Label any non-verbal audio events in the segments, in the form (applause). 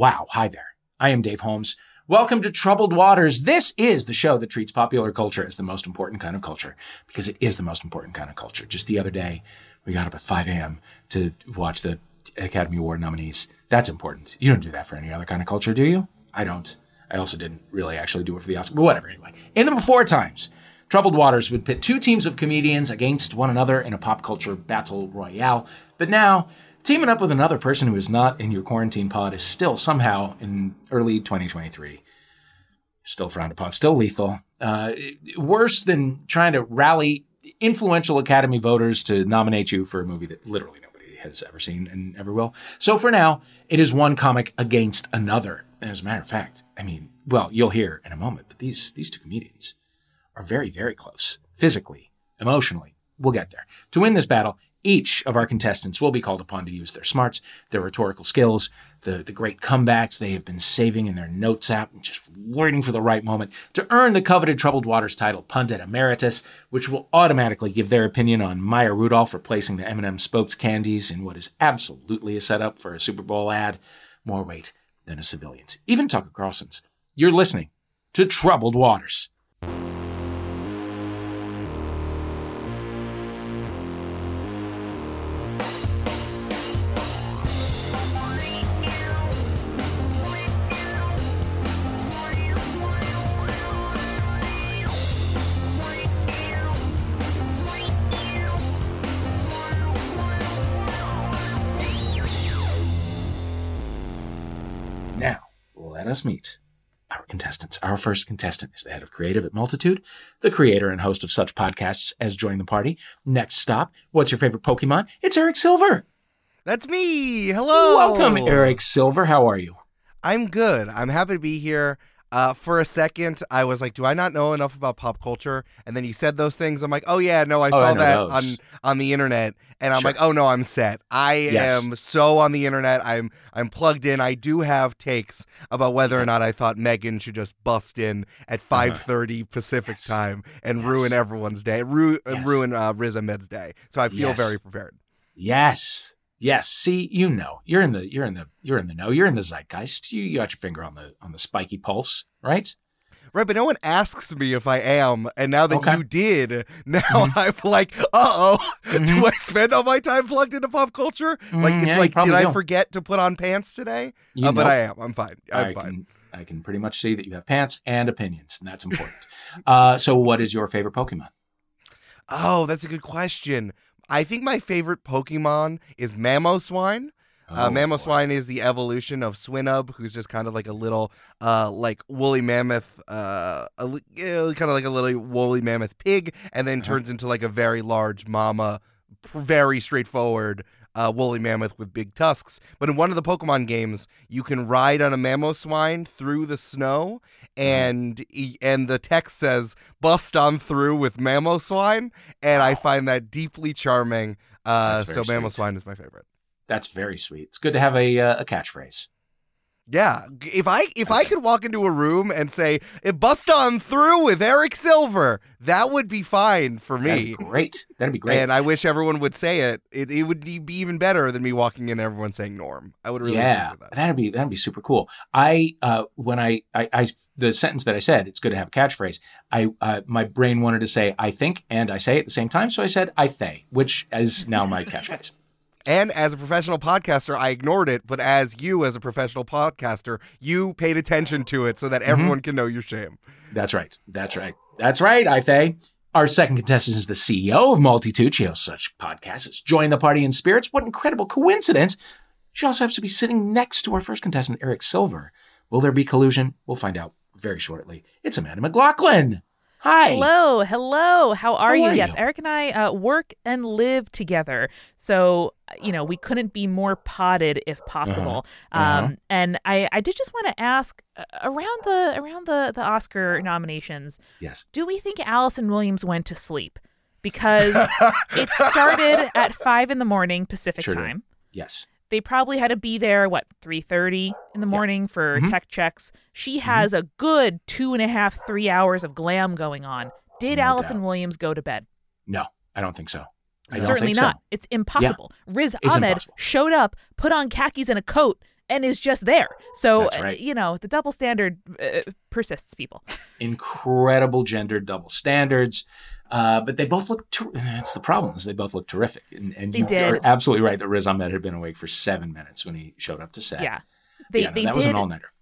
Wow, hi there. I am Dave Holmes. Welcome to Troubled Waters. This is the show that treats popular culture as the most important kind of culture because it is the most important kind of culture. Just the other day, we got up at 5 a.m. to watch the Academy Award nominees. That's important. You don't do that for any other kind of culture, do you? I don't. I also didn't really actually do it for the Oscar, but whatever. Anyway, in the before times, Troubled Waters would pit two teams of comedians against one another in a pop culture battle royale. But now, teaming up with another person who is not in your quarantine pod is still somehow in early 2023 still frowned upon, still lethal. Uh, worse than trying to rally influential Academy voters to nominate you for a movie that literally nobody has ever seen and ever will. So for now, it is one comic against another. And as a matter of fact, I mean, well, you'll hear in a moment, but these these two comedians are very, very close, physically, emotionally. We'll get there. To win this battle, each of our contestants will be called upon to use their smarts, their rhetorical skills, the, the great comebacks they have been saving in their notes app and just waiting for the right moment to earn the coveted Troubled Waters title Pundit Emeritus, which will automatically give their opinion on Maya Rudolph replacing the M&M spokes candies in what is absolutely a setup for a Super Bowl ad. More weight than a civilian's. Even Tucker Carlson's. You're listening to Troubled Waters. Us meet our contestants. Our first contestant is the head of creative at Multitude, the creator and host of such podcasts as Join the Party. Next stop, what's your favorite Pokemon? It's Eric Silver. That's me. Hello. Welcome, Eric Silver. How are you? I'm good. I'm happy to be here. Uh, for a second, I was like, "Do I not know enough about pop culture?" And then you said those things. I'm like, "Oh yeah, no, I Oh, saw I that those. on on the internet." And I'm Sure. like, "Oh no, I'm set. I Yes. am so on the internet. I'm I'm plugged in. I do have takes about whether or not I thought Megan should just bust in at 5:30 Pacific Yes. time and Yes. ruin everyone's day, ru- ruin uh, Riz Ahmed's day. So I feel very prepared. Yes. Yes. See, you know, you're in the you're in the you're in the know. You're in the zeitgeist. You, you got your finger on the on the spiky pulse, right? Right, but no one asks me if I am, and now that Okay. you did, now Mhm. I'm like, uh oh, Mhm. do I spend all my time plugged into pop culture? Like Mm, it's yeah, like, did I do. forget to put on pants today? Uh, but. I am. I'm fine. I'm I fine. can I can pretty much see that you have pants and opinions, and that's important. (laughs) uh, so, what is your favorite Pokemon? Oh, that's a good question. I think my favorite Pokemon is Mamoswine. Uh, Oh, boy. Is the evolution of Swinub, who's just kind of like a little, uh, like woolly mammoth, uh, a, kind of like a little woolly mammoth pig, and then Uh-huh. turns into like a very large mama, pr- very straightforward uh, woolly mammoth with big tusks. But in one of the Pokemon games, you can ride on a Mamoswine through the snow, Uh-huh. and and the text says "bust on through with Mamoswine," and I find that deeply charming. Uh, so sweet. Mamoswine is my favorite. That's very sweet. It's good to have a uh, a catchphrase. Yeah, if I if I could walk into a room and say bust on through with Eric Silver," that would be fine for That'd me. be great. That'd be great. And I wish everyone would say it. it. It would be even better than me walking in and everyone saying Norm. I would really yeah, that. that'd be that'd be super cool. I uh, when I, I I the sentence that I said, it's good to have a catchphrase. I uh, my brain wanted to say I think and I say at the same time, so I said I thay, which is now my catchphrase. And as a professional podcaster, I ignored it. But as you, as a professional podcaster, you paid attention to it so that Mm-hmm. everyone can know your shame. That's right. That's right. That's right, I thay. Our second contestant is the CEO of Multitude. She hosts such podcasts as Join the Party in Spirits. What incredible coincidence. She also happens to be sitting next to our first contestant, Eric Silver. Will there be collusion? We'll find out very shortly. It's Amanda McLaughlin. Hi. Hello, hello. How are How you? are yes, you? Eric and I uh, work and live together, so uh, you know we couldn't be more potted if possible. Uh-huh. Um, and I, I did just want to ask uh, around the around the the Oscar nominations. Yes. Do we think Allison Williams went to sleep? Because it started (laughs) at five in the morning Pacific Sure did. time. Yes. They probably had to be there what three thirty in the morning for Mhm. tech checks. She has a good two and a half, three hours of glam going on. Did No Allison doubt. Williams go to bed? No, I don't think so. I Certainly think so. not. It's impossible. Riz It's Ahmed impossible. showed up, put on khakis and a coat, and is just there. So uh, right. you know the double standard uh, persists. People. incredible gender double standards. Uh, but they both look. Ter- that's the problem. Is they both look terrific. And, and They you did. are absolutely right that Riz Ahmed had been awake for seven minutes when he showed up to set. Yeah. They yeah, no, they that did was an all nighter.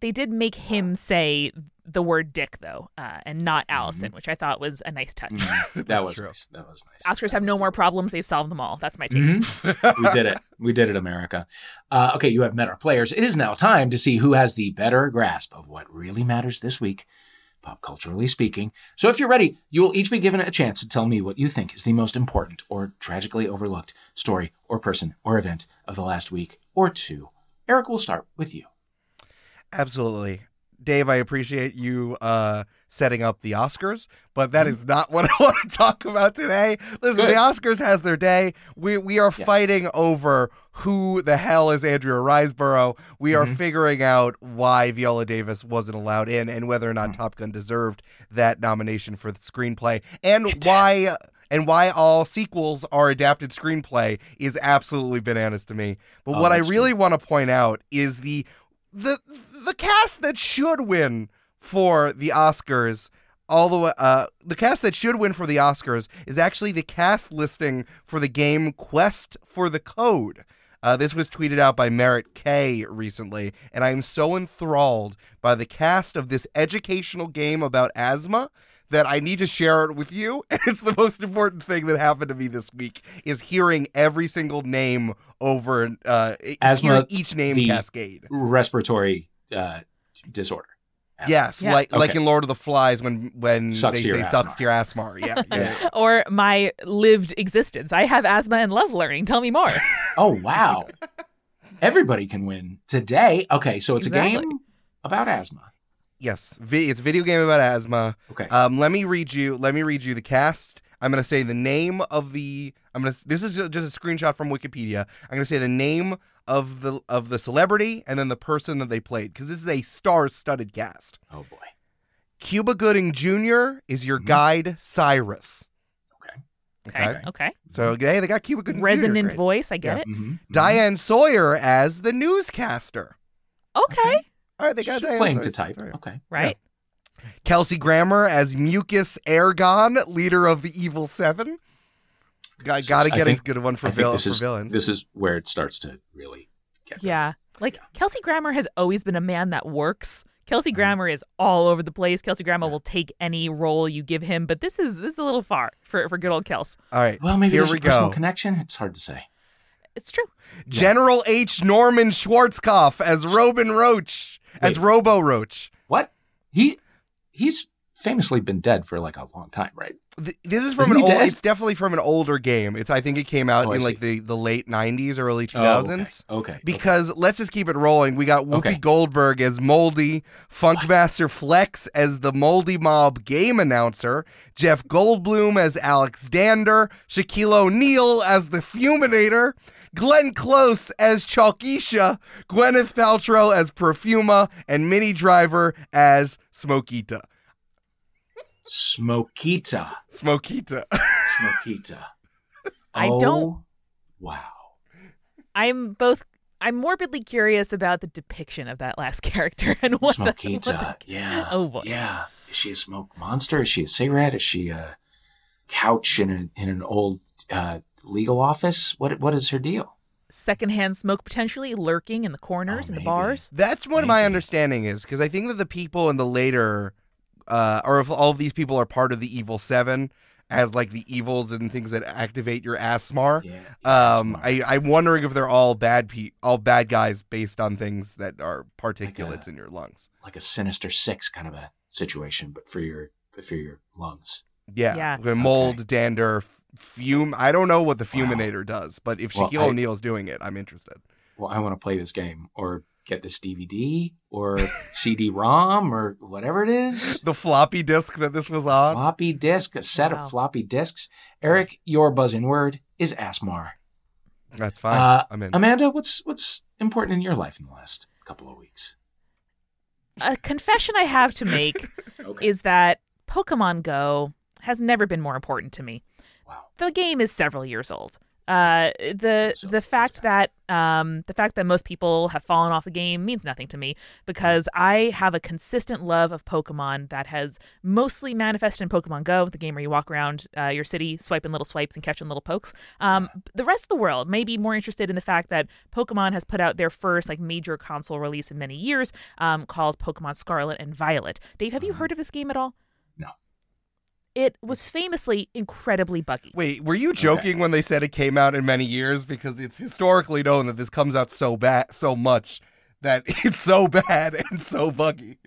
they did make him say the word dick though, uh, and not Allison, which I thought was a nice touch. Mm-hmm. (laughs) that was true. nice. That was nice. Oscars have no more problems; they've solved them all. That's my take. Mhm. we did it. We did it, America. Uh, okay, you have met our players. It is now time to see who has the better grasp of what really matters this week, pop culturally speaking. So if you're ready, you will each be given a chance to tell me what you think is the most important or tragically overlooked story or person or event of the last week or two. Eric, we'll start with you. Absolutely. Dave, I appreciate you uh, setting up the Oscars, but that Mm-hmm. not what (laughs) I want to talk about today. Listen, Good. the Oscars has their day. We we are Yes. fighting over who the hell is Andrea Riseborough. We are Mhm. figuring out why Viola Davis wasn't allowed in and whether or not Mm. Top Gun deserved that nomination for the screenplay and It did. why and why all sequels are adapted screenplay is absolutely bananas to me. But Oh, what I really true. want to point out is the the the cast that should win for the Oscars all the way uh the cast that should win for the Oscars is actually the cast listing for the game Quest for the Code. Uh, this was tweeted out by Merritt K recently, and I am so enthralled by the cast of this educational game about asthma that I need to share it with you. (laughs) And it's the most important thing that happened to me this week is hearing every single name over uh, Asthma, hearing each name cascade. Respiratory uh, disorder. Asthma. Yes, Yeah. like like in Lord of the Flies when when Sucks they to say sucks to your asthma. (laughs) Yeah, yeah. yeah. Or my lived existence. I have asthma and love learning. Tell me more. (laughs) Oh wow! Everybody can win today. Okay, so it's a game about asthma. yes, vi- it's a video game about asthma. Okay. Um, let me read you. Let me read you the cast. I'm gonna say the name of the. I'm gonna. This is just a screenshot from Wikipedia. I'm gonna say the name of the of the celebrity and then the person that they played because this is a star-studded cast. oh boy. Cuba Gooding Jr. is your Mhm. guide Cyrus. Okay. Okay. Okay. Okay. So hey, they got Cuba Gooding Jr. Resonant great. voice. I get Yeah. it. Mm-hmm. Diane Sawyer as the newscaster. Okay. All right, they got Diane playing Sawyer. to type. All right. Okay. Right. Kelsey Grammer as Mucus Ergon, leader of the Evil Seven. Got, So got to get think- a good one for, I vil- this for is villains. this is where it starts to really get. Yeah. Like Kelsey Grammer has always been a man that works. Kelsey Mm-hmm. Grammer is all over the place. Kelsey Grammer will take any role you give him, but this is this is a little far for, for good old Kels. All right, Well, maybe here there's we a personal go. connection. It's hard to say. It's true. General H. Norman Schwarzkopf as Robin Roach, as Robo Roach. What? He he's famously been dead for like a long time, right? Th- This is from Isn't an old. dead? It's definitely from an older game. It's I think it came out Oh, in like the, the late '90s, early Oh, 2000s. okay. okay. Because let's just keep it rolling. We got Whoopi Okay. Goldberg as Moldy, Funkmaster Flex as the Moldy Mob game announcer, Jeff Goldblum as Alex Dander, Shaquille O'Neal as the Fuminator, Glenn Close as Chalkeisha, Gwyneth Paltrow as Perfuma, and Minnie Driver as Smokita. Smokita. Smokita. Smokita. (laughs) I Oh, don't- Wow. I'm both I'm morbidly curious about the depiction of that last (laughs) character and what the- what the- Smokita. Yeah. (laughs) Oh, boy. Yeah. Is she a smoke monster? Is she a cigarette? Is she a couch in a, in an old uh, legal office? What what is her deal? secondhand smoke potentially lurking in the corners Oh, and the bars. That's what my understanding is, because I think that the people in the later, uh, or if all of these people are part of the Evil Seven, as like the evils and things that activate your asthma. Yeah. yeah, Um. I, I'm wondering if they're all bad pe- all bad guys based on things that are particulates a- in your lungs. like a sinister six kind of a situation, but for your but for your lungs. Yeah, Yeah. the mold, dander, fume. I don't know what the Wow. fuminator does, but if Well, Shaquille I- O'Neal's doing it, I'm interested. Well, I want to play this game or get this DVD or (laughs) CD-ROM or whatever it is. The floppy disk that this was on. floppy disk, a set Wow. of floppy disks. Eric, your buzz-in word is ASMAR. That's fine. Uh, I'm in. Amanda, what's what's important in your life in the last couple of weeks? A confession I have to make (laughs) Okay. is that Pokemon Go has never been more important to me. wow. The game is several years old. Uh, the the fact that um, the fact that most people have fallen off the game means nothing to me because I have a consistent love of Pokemon that has mostly manifested in Pokemon Go, the game where you walk around uh, your city swiping little swipes and catching little pokes. Um, the rest of the world may be more interested in the fact that Pokemon has put out their first like major console release in many years, um, called Pokemon Scarlet and Violet. Dave, have you heard of this game at all? No. It was famously incredibly buggy. Wait, were you joking when they said it came out in many years? Because it's historically known that this comes out so bad, so much that (laughs) it's so bad and so buggy.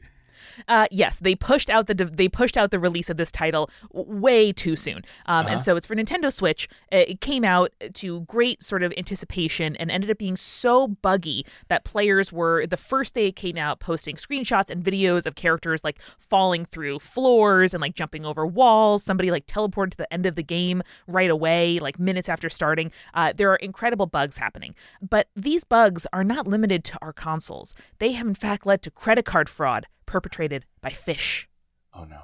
Uh, yes, they pushed out the de- they pushed out the release of this title w- way too soon, um, and Uh-huh. so it's for Nintendo Switch. Uh, It came out to great sort of anticipation and ended up being so buggy that players were the first day it came out posting screenshots and videos of characters like falling through floors and like jumping over walls. Somebody like teleported to the end of the game right away, like minutes after starting. Uh, there are incredible bugs happening, but these bugs are not limited to our consoles. They have in fact led to credit card fraud perpetrated by fish. Oh no.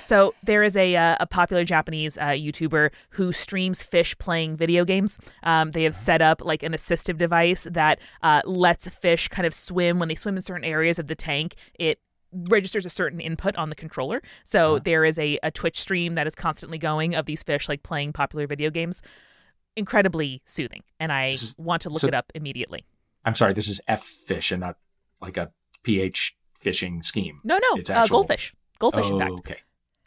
So there is a uh, a popular Japanese uh, YouTuber who streams fish playing video games. Um, they have set up like an assistive device that uh, lets fish kind of swim when they swim in certain areas of the tank. It registers a certain input on the controller. So there is a, a Twitch stream that is constantly going of these fish like playing popular video games. Incredibly soothing, and I is- want to look so- it up immediately. I'm sorry. This is F fish and not like a pH fishing scheme. No, no, It's uh, actual- goldfish. Goldfish, in fact. okay.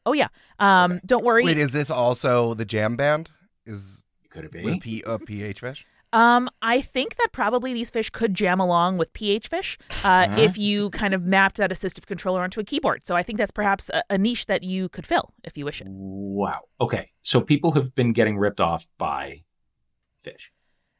Oh yeah. Um, Okay. don't worry. Wait, is this also the jam band? Is Could it with be? P, a pH fish? Um, I think that probably these fish could jam along with pH fish uh, Uh-huh. if you kind of mapped that assistive controller onto a keyboard. So I think that's perhaps a, a niche that you could fill if you wish it. Wow. Okay. So people have been getting ripped off by fish.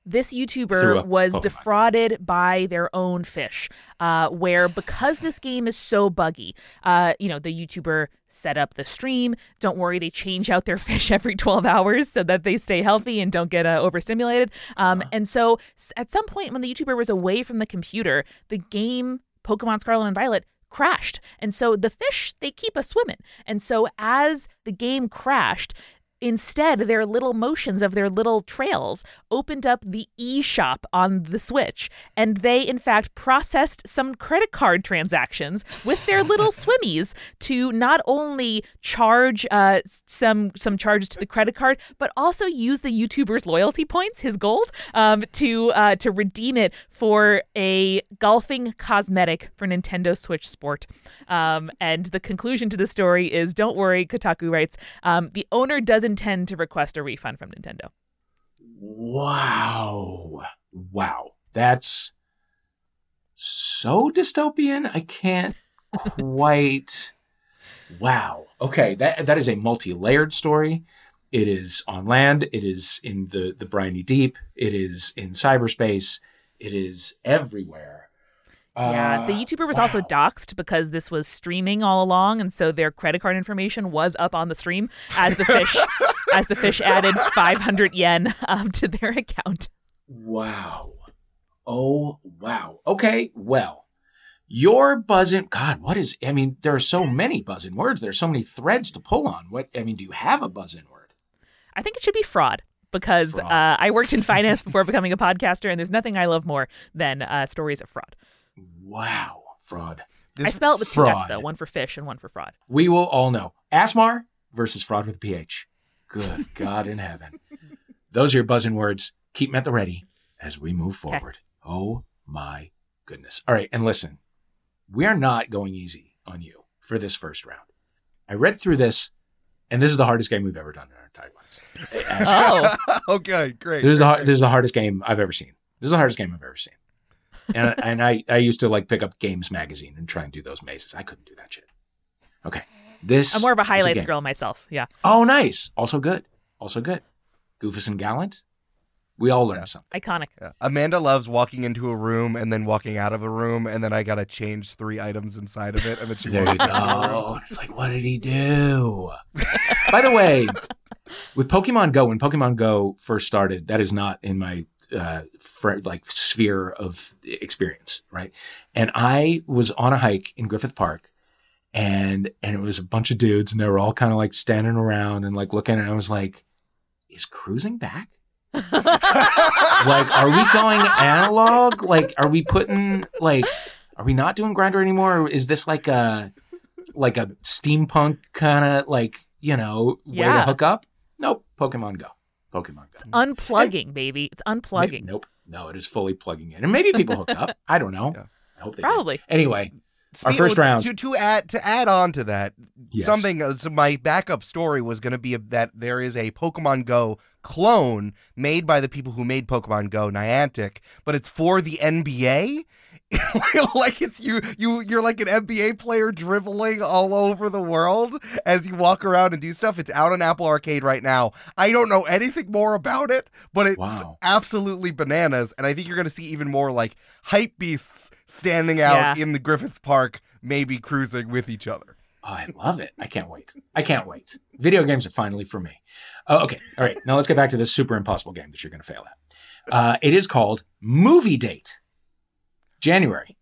This a YouTuber was Pokemon. defrauded by their own fish, uh, where because this game is so buggy, uh, you know, the YouTuber set up the stream. Don't worry, they change out their (laughs) fish every 12 hours so that they stay healthy and don't get uh, overstimulated. Um, Uh-huh. And so at some point when the YouTuber was away from the computer, the game Pokemon Scarlet and Violet crashed. And so the fish, they keep us swimming. And so as the game crashed, Instead, their little motions of their little trails opened up the e shop on the Switch, and they, in fact, processed some credit card transactions with their little (laughs) swimmies to not only charge uh, some some charges to the credit card, but also use the YouTuber's loyalty points, his gold, um, to uh, to redeem it for a golfing cosmetic for Nintendo Switch Sport. Um, and the conclusion to the story is, don't worry, Kotaku writes, um, the owner does intend to request a refund from Nintendo. Wow. Wow. That's so dystopian. I can't quite. (laughs) Wow. Okay, that that is a multi-layered story. It is on land, it is in the the briny deep, it is in cyberspace, it is everywhere. Yeah, the Uh, YouTuber was also wow. doxxed because this was streaming all along, and so their credit card information was up on the stream as the fish (laughs) as the fish added 500 yen um, to their account. Wow. Oh, wow. Okay, well, your buzzing. God, what is. I mean, there are so many buzzing words. There's so many threads to pull on. What, I mean, do you have a buzzing word? I think it should be fraud because Fraud. Uh, I worked in finance before becoming a podcaster, and there's nothing I love more than uh, stories of fraud. Wow. Fraud. I spell it with two F's though, one for fish and one for fraud. We will all know. Asmar versus fraud with a PH. Good (laughs) God in heaven. Those are your buzzing words. Keep them at the ready as we move forward. Oh my goodness. All right. And listen, we are not going easy on you for this first round. I read through this, and this is the hardest game we've ever done in our entire lives. (laughs) Oh, okay, great. This is the great, this is the hardest game I've ever seen. This is the hardest game I've ever seen. And and I I used to like pick up Games magazine and try and do those mazes. I couldn't do that shit. Okay, this I'm more of a highlights game. girl myself. Yeah, Oh, nice. Also good. Also good. Goofus and Gallant. We all learned something. iconic. Yeah. Amanda loves walking into a room and then walking out of a room, and then I gotta change three items inside of it, and then she There you walks out of the go. It's like, what did he do? By the way, with Pokemon Go, when Pokemon Go first started, that is not in my uh, for, like sphere of experience, right? And I was on a hike in Griffith Park, and and it was a bunch of dudes, and they were all kind of like standing around and like looking, and I was like, is cruising back? (laughs) like, are we going analog? Like, are we putting like, are we not doing Grindr anymore? Or is this like a like a steampunk kind of like you know way to hook up? Nope. Pokemon Go. Pokemon Go. It's Unplugging, baby. It's unplugging. Nope. No, it is fully plugging in, and maybe people hooked up. I don't know. Yeah. I hope they did. Probably. Anyway, Our first round. To, to add to add on to that, Yes. something. Uh, so my backup story was going to be that there is a Pokemon Go clone made by the people who made Pokemon Go, Niantic, but it's for the NBA. (laughs) like it's you you you're like an NBA player dribbling all over the world as you walk around and do stuff. It's out on Apple Arcade right now. I don't know anything more about it, but it's Wow. absolutely bananas. And I think you're going to see even more like hype beasts standing out Yeah. in the Griffiths Park, maybe cruising with each other. Oh, I love it. I can't wait. I can't wait. Video games are finally for me. Oh, okay. All right. Now let's get back to this super impossible game that you're going to fail at. Uh, it is called Movie Date. January,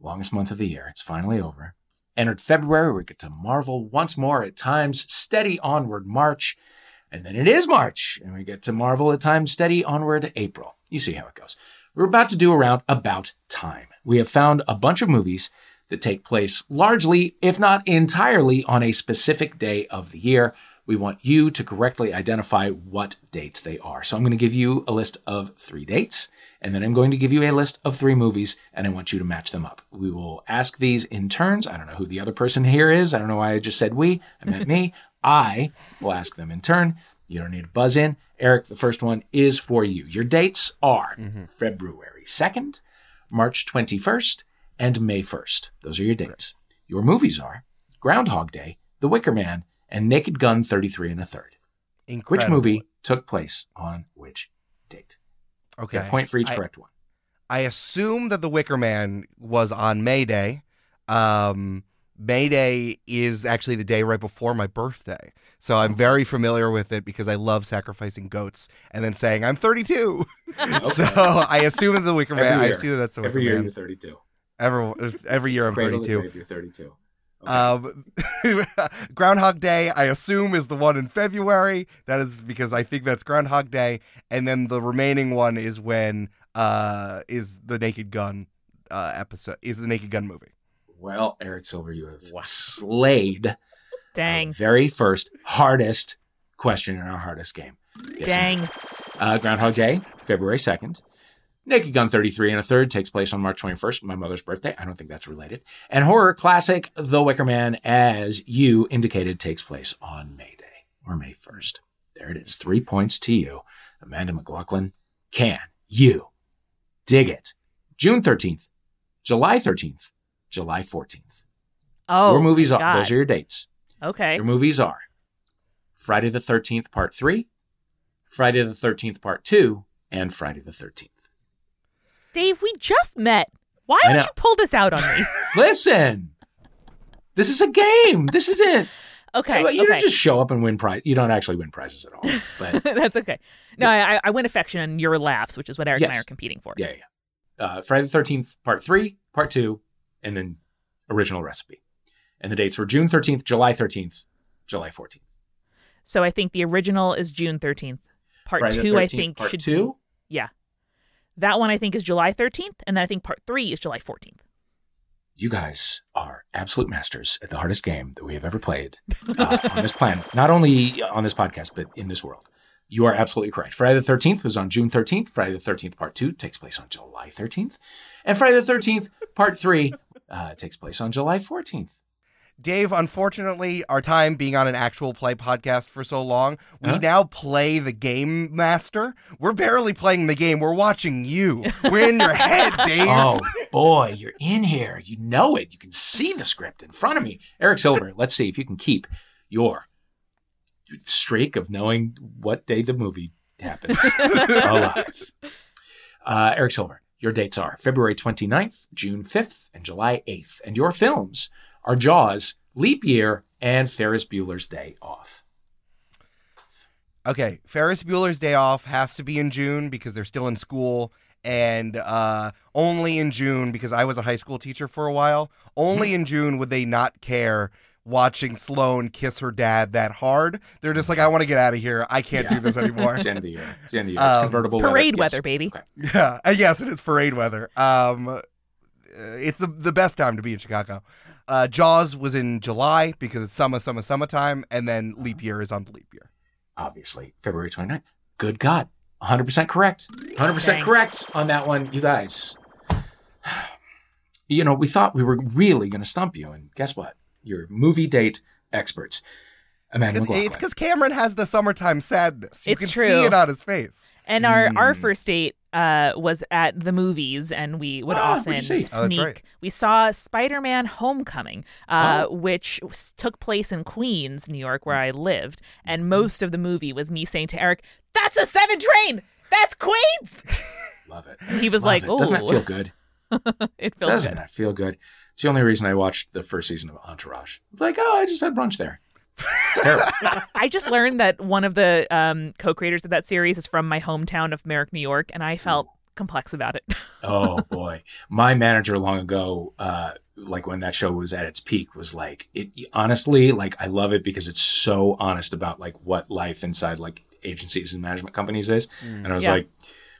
longest month of the year. It's finally over. Entered February, we get to Marvel once more at times, steady onward March. And then it is March, and we get to Marvel at times, steady onward April. You see how it goes. We're about to do a round about time. We have found a bunch of movies that take place largely, if not entirely, on a specific day of the year. We want you to correctly identify what dates they are. So I'm going to give you a list of three dates, and then I'm going to give you a list of three movies, and I want you to match them up. We will ask these in turns. I don't know who the other person here is. I don't know why I just said we. I meant me. (laughs) I will ask them in turn. You don't need to buzz in. Eric, the first one is for you. Your dates are mm-hmm. February 2nd, March 21st, and May 1st. Those are your dates. Your movies are Groundhog Day, The Wicker Man, and Naked Gun 33 and a third. Which movie took place on which date? Okay. Get a point for each I- correct one. I assume that the Wicker Man was on May Day. Um, May Day is actually the day right before my birthday. So I'm very familiar with it because I love sacrificing goats and then saying I'm 32. (laughs) So I assume that the Wicker Man. I assume that's the Wicker Every year Man. you're 32. Every, every year I'm Cradle to 32. grave, you're 32. Okay. Um, (laughs) Groundhog Day, I assume, is the one in February. That is because I think that's Groundhog Day, and then the remaining one is when uh is the Naked Gun uh episode is the Naked Gun movie. well, Eric Silver, you have slayed our Dang. very first hardest question in our hardest game. Yes, Dang. Uh, Groundhog Day, February 2nd. Naked Gun 33 and a third takes place on March 21st, my mother's birthday. I don't think that's related. And horror classic The Wicker Man, as you indicated, takes place on May Day or May 1st. There it is. Three points to you. Amanda McLaughlin, can you dig it? June 13th, July 13th, July 14th. Oh, your movies are, God. those are your dates. Okay. Your movies are Friday the 13th, Part 3, Friday the 13th, Part 2, and Friday the 13th. Dave, we just met. Why I would know. you pull this out on me? (laughs) Listen, this is a game. This is it. Okay. you okay. don't just show up and win prize. You don't actually win prizes at all. But (laughs) That's okay. No, I, I win affection and your laughs, which is what Eric and I are competing for. yeah, yeah. Uh, Friday the 13th, Part 3, Part 2, and then original recipe. And the dates were June 13th, July 13th, July 14th. So I think the original is June 13th. Part Friday two, I think, Part should 2. be. Yeah. That one I think is July 13th, and then I think part three is July 14th. You guys are absolute masters at the hardest game that we have ever played uh, on this planet. (laughs) Not only on this podcast, but in this world. You are absolutely correct. Friday the 13th was on June 13th. Friday the 13th, part two, takes place on July 13th. And Friday the 13th, part three, uh, takes place on July 14th. Dave, unfortunately, our time being on an actual play podcast for so long, we Huh? now play the game master. We're barely playing the game. We're watching you. We're in your head, (laughs) Dave. Oh, boy, you're in here. You know it. You can see the script in front of me. Eric Silver, let's see if you can keep your streak of knowing what day the movie happens (laughs) alive. Uh, Eric Silver, your dates are February 29th, June 5th, and July 8th. And your films are Jaws, Leap Year, and Ferris Bueller's Day Off. Okay, Ferris Bueller's Day Off has to be in June because they're still in school, and uh, only in June because I was a high school teacher for a while. Only in June would they not care watching Sloane kiss her dad that hard. They're just like, I want to get out of here. I can't Yeah. do this anymore. It's the end of the year. It's the end of the year. It's Um, convertible Parade weather. Yes. weather, baby. Okay. Yeah, (laughs) yes, it is parade weather. Um, uh, it's the, the best time to be in Chicago. Uh, Jaws was in July because it's summer, summer, summertime, and then leap year is on the leap year. Obviously, February 29th. Good God. 100% correct. 100% Dang. correct on that one, you guys. (sighs) You know, we thought we were really going to stump you, and guess what? You're movie date experts. Amanda It's because Cameron has the summertime sadness. You It's can true. see it on his face. And our our Mm. first date uh, was at the movies, and we would Ah, often you see? sneak. Oh, that's right. We saw Spider-Man: Homecoming, uh, Oh. which s- took place in Queens, New York, where I lived, Mm-hmm. and most of the movie was me saying to Eric, "That's a seven train. That's Queens." (laughs) Love it. He was Love like, "Oh, Doesn't that "Ooh." feel good? (laughs) it feels Doesn't good. that feel good? It's the only reason I watched the first season of Entourage. It's like, oh, I just had brunch there. It's terrible. (laughs) I just learned that one of the um, co-creators of that series is from my hometown of Merrick, New York, and I felt complex about it. (laughs) oh boy, my manager long ago, uh, like when that show was at its peak, was like, it honestly, like I love it because it's so honest about like what life inside like agencies and management companies is, and I was Yeah. like,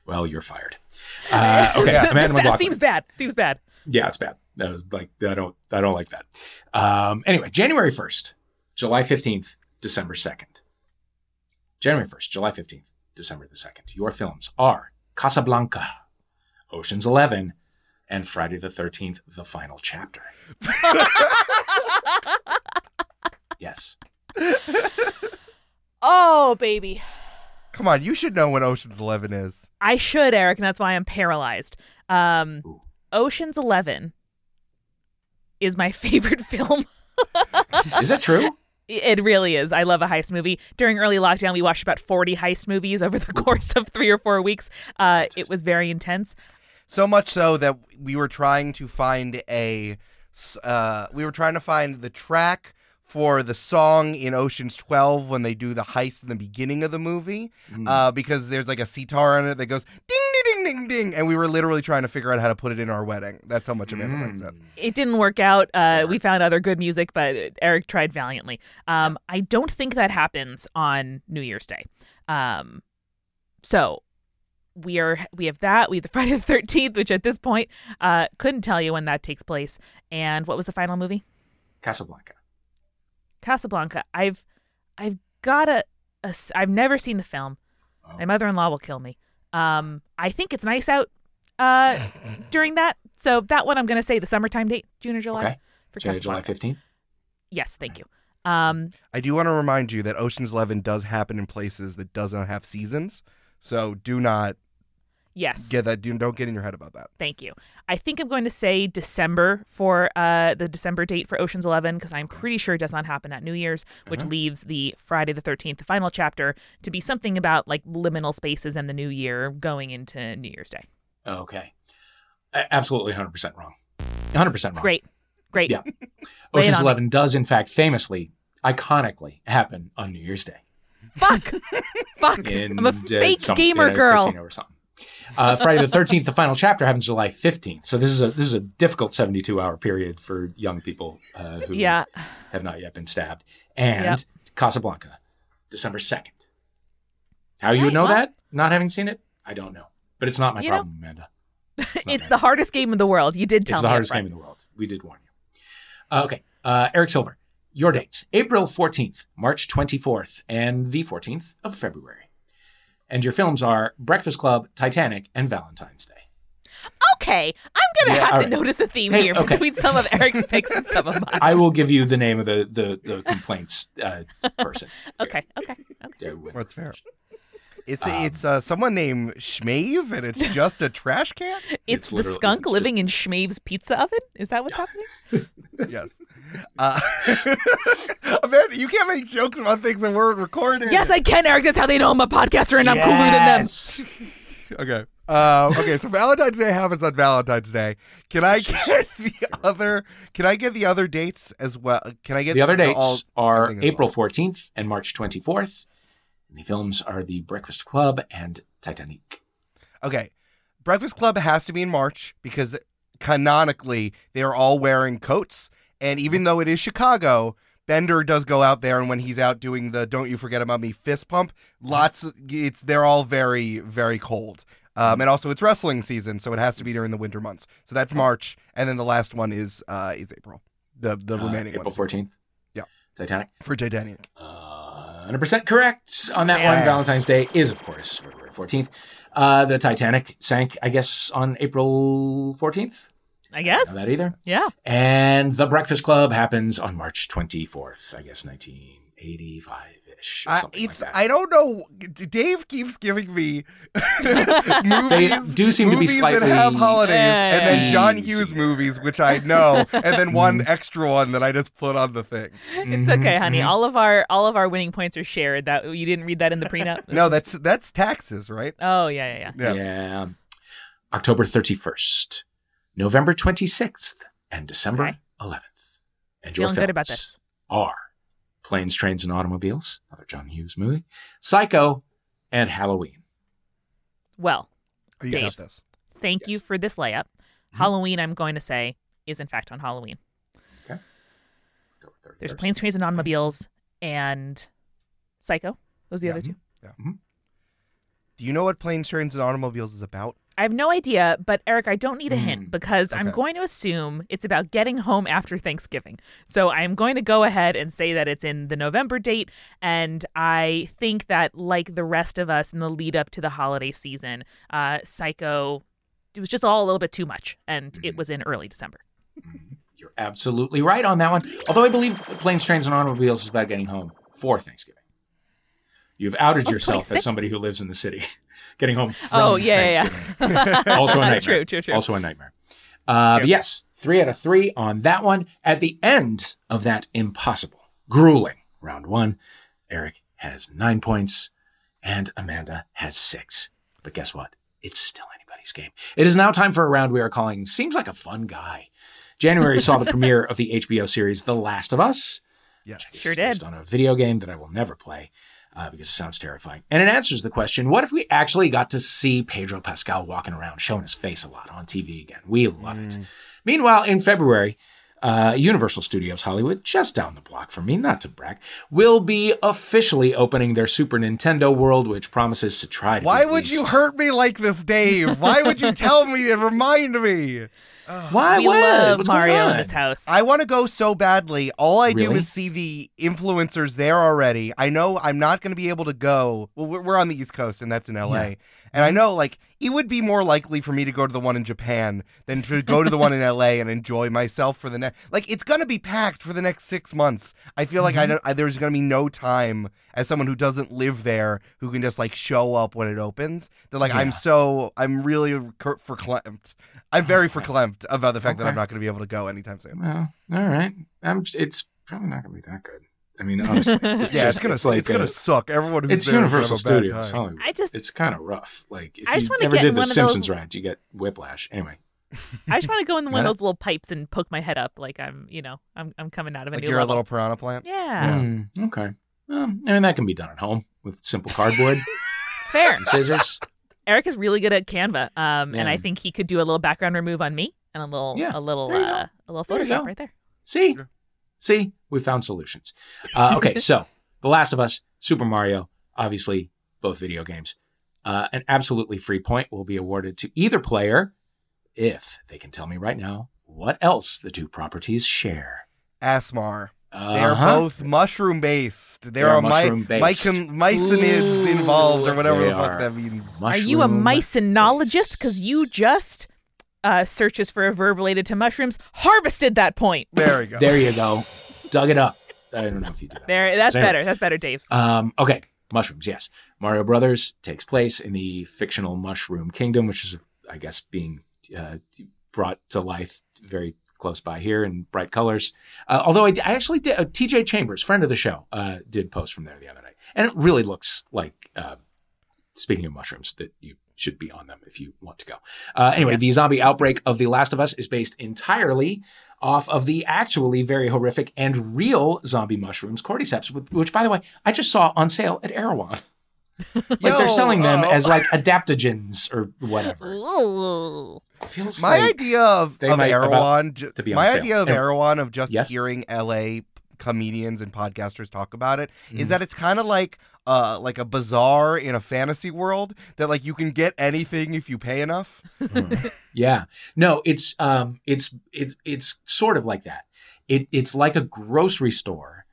well, you're fired. (laughs) Uh, okay, Yeah. Amanda That McLaughlin. seems bad. Seems bad. Yeah, it's bad. That was like I don't I don't like that. Um, anyway, January first, July fifteenth, December second. January first, July fifteenth, December the second. Your films are Casablanca, Ocean's Eleven, and Friday the thirteenth, the final chapter. (laughs) yes. Oh, baby. Come on, you should know when Ocean's Eleven is. I should, Eric, and that's why I'm paralyzed. Um, Ooh. Ocean's Eleven is my (laughs) favorite film. Is that true? It really is. I love a heist movie. During early lockdown, we watched about 40 heist movies over the (laughs) course of three or four weeks. Uh, it was very intense. So much so that we were trying to find a. uh, we were trying to find the track for the song in Ocean's 12 when they do the heist in the beginning of the movie, Mm. uh, because there's like a sitar on it that goes ding ding ding ding ding, and we were literally trying to figure out how to put it in our wedding. That's how much Amanda likes it. Mm. It didn't work out. Uh, we found other good music, but Eric tried valiantly. Um, I don't think that happens on New Year's Day. Um, so we are we have that. We have the (laughs) Friday the Thirteenth, which at this point uh, couldn't tell you when that takes place. And what was the final movie? Casablanca. Casablanca. I've I've got a, a s- I've never seen the film. Oh. My mother-in-law will kill me. Um, I think it's nice out uh, during that. So that one I'm going to say the summertime date, June or July Okay. for July Casablanca. fifteenth. Yes, thank you. Um, I do want to remind you that Ocean's Eleven does happen in places that does not have seasons, so do not yes, get that. Do, don't get in your head about that. thank you. I think I'm going to say December for uh, the December date for Ocean's Eleven because I'm pretty sure it does not happen at New Year's, which Uh-huh. leaves the Friday the 13th, the final chapter, to be something about like liminal spaces and the new year going into New Year's Day. Okay. A- absolutely, hundred percent wrong. Hundred percent wrong. Great, great. Yeah. (laughs) Ocean's on me. Eleven does, in fact, famously, iconically happen on New Year's Day. Fuck, (laughs) fuck. In, I'm a uh, fake some- gamer in a girl. casino or something. Uh, Friday the Thirteenth, the final chapter happens July fifteenth. So this is a this is a difficult seventy-two hour period for young people uh, who Yeah, have not yet been stabbed. And Yep. Casablanca, December second. How you would know well- that? Not having seen it, I don't know. But it's not my You know, problem, Amanda. (laughs) It's, it's the hardest game in the world. You did tell it's me. It's the hardest game in the world. We did warn you. Uh, okay. Uh, Eric Silver, your dates April 14th, March 24th, and the 14th of February. And your films are Breakfast Club, Titanic, and Valentine's Day. Okay, I'm gonna Yeah, have to right. notice a theme Hey, here okay. between some of Eric's (laughs) picks and some of mine. I will give you the name of the, the, the complaints uh, person. (laughs) Okay, okay, okay. Uh, with- That's fair. It's Um, it's uh, someone named Schmave, and it's (laughs) just a trash can. It's, It's the skunk it's just- living in Schmave's pizza oven. Is that what's happening? yes. Uh, (laughs) Amanda, you can't make jokes about things that weren't recorded. Yes, I can, Eric. That's how they know I'm a podcaster and I'm cooler than them. (laughs) Okay. Uh, okay. So Valentine's Day happens on Valentine's Day. Can I (laughs) get the other? Can I get the other dates as well? Can I get The other all- dates are April 14th and March 24th. And the films are The Breakfast Club and Titanic. Okay. Breakfast Club has to be in March because canonically they are all wearing coats, and even though it is Chicago, Bender does go out there, and when he's out doing the "Don't you forget about me" fist pump, lots. Of, it's they're all very very cold. Um, and also it's wrestling season, so it has to be during the winter months. So that's March, and then the last one is uh, is April. The the Uh, remaining April fourteenth. Yeah. Titanic. for Titanic. Uh, 100% correct on that one. Valentine's Day is, of course, February 14th. Uh, the Titanic sank, I guess, on April 14th. I Know guess. that either. Yeah. And the Breakfast Club happens on March 24th, I guess 1985 ish. I, it's like. I don't know. Dave keeps giving me (laughs) (laughs) movies, do seem to be slightly- that have holidays, Yeah, and then yeah, John yeah. Hughes movies, which I know, and then one Mm-hmm. extra one that I just put on the thing. It's okay, honey. mhm. All of our all of our winning points are shared. That you didn't read that in the prenup. (laughs) No, that's that's taxes, right? Oh yeah, yeah, yeah. Yeah. Yeah. October 31st, November 26th, and December Okay. 11th. And your Feeling good about films this. Are Planes, Trains, and Automobiles, another John Hughes movie, Psycho, and Halloween. Well, oh, You Dave. got this. thank you for this layup. Mm-hmm. Halloween, I'm going to say, is in fact on Halloween. October 31st. There's planes, trains, and automobiles, and Psycho. Those are the Yeah. other two. Mm-hmm. Yeah. Mm-hmm. Do you know what planes, trains, and automobiles is about? I have no idea, but Eric, I don't need a Mm, hint because I'm going to assume it's about getting home after Thanksgiving. So I'm going to go ahead and say that it's in the November date. And I think that, like the rest of us in the lead up to the holiday season, uh, Psycho, it was just all a little bit too much. And Mm-hmm. it was in early December. You're absolutely right on that one. Although I believe Planes, Trains, and Automobiles is about getting home for Thanksgiving. You've outed Oh, yourself 26th? as somebody who lives in the city. Getting home from Oh, yeah, yeah, Thanksgiving. (laughs) also a nightmare. True, true, true. Also a nightmare. Uh, but yes, three out of three on that one. At the end of that impossible, grueling round one, Eric has nine points and Amanda has six. But guess what? It's still anybody's game. It is now time for a round we are calling Seems Like a Fun Guy. January saw the premiere of the (laughs) HBO series The Last of Us. Yes. Sure did. Based on a video game that I will never play uh, because it sounds terrifying. And it answers the question what if we actually got to see Pedro Pascal walking around, showing his face a lot on TV again? We love it. Meanwhile, in February, uh, Universal Studios Hollywood, just down the block from me, not to brag, will be officially opening their Super Nintendo World, which promises to try to. Why be at would you hurt me like this, Dave? Why would you tell me and remind me? (sighs) Why? we what? love What's going Mario in this house. I want to go so badly. All I do is see the influencers there already. I know I'm not going to be able to go. Well, we're, we're on the East Coast, and that's in LA. Yeah. And I know, like, it would be more likely for me to go to the one in Japan than to go to the one in (laughs) LA and enjoy myself for the next. Like, it's going to be packed for the next six months. I feel like I mm-hmm. don't. I, there's going to be no time as someone who doesn't live there who can just like show up when it opens. That like I'm so I'm really cur- verklempt. I'm very Okay. verklempt about the fact that I'm not going to be able to go anytime soon. Well, all right. I'm, it's probably not going to be that good. I mean, honestly, (laughs) it's yeah, just- it's gonna it's like it's gonna a- suck. Everyone who's it's there is gonna Universal have a Studios time. Hollywood. I just- it's kind of rough. Like if I just you ever did the Simpsons those- ride, you get whiplash. Anyway, I just want to go in (laughs) one of those little pipes and poke my head up like I'm, you know, I'm, I'm coming out of a Like new you're level. a little piranha plant. Yeah, Mm, okay. Well, I mean that can be done at home with simple cardboard (laughs) it's fair. and scissors. Eric is really good at Canva, um, and I think he could do a little background remove on me and a little, Yeah, a little, there you go. uh, a little There you Photoshop go. right there. See, Yeah. See, we found solutions. Uh, okay, so The Last of Us, Super Mario, obviously both video games. Uh, an absolutely free point will be awarded to either player if they can tell me right now what else the two properties share. Asmar. They're Uh-huh. both mushroom based. There They are are, mi- mushroom-based. mycon- mycinids Ooh, involved, or whatever the fuck that means. Are you a Mushroom mycinologist? Because you just uh, searches for a verb related to mushrooms harvested that point. There we go. There you go. Dug it up. I don't know if you did that. There, that's Anyway. better. That's better, Dave. Um, okay, mushrooms. Yes, Mario Brothers takes place in the fictional Mushroom Kingdom, which is, I guess, being uh, brought to life very close by here in bright colors. Uh, although I actually did, uh, T.J. Chambers, friend of the show, uh, did post from there the other night, and it really looks like. Uh, speaking of mushrooms, that you should be on them if you want to go. Uh, anyway, the zombie outbreak of The Last of Us is based entirely off of the actually very horrific and real zombie mushrooms, cordyceps, which, which, by the way, I just saw on sale at Erewhon. (laughs) Like they're selling them uh, as like adaptogens or whatever. Ooh. Feels My like idea of, they of Erewhon, ju- to be on my sale. idea of Anyway. Erewhon of just Yes? hearing LA comedians and podcasters talk about it is Mhm. that it's kind of like uh like a bazaar in a fantasy world that like you can get anything if you pay enough. Mhm. (laughs) yeah. No, it's um it's it's it's sort of like that. It it's like a grocery store,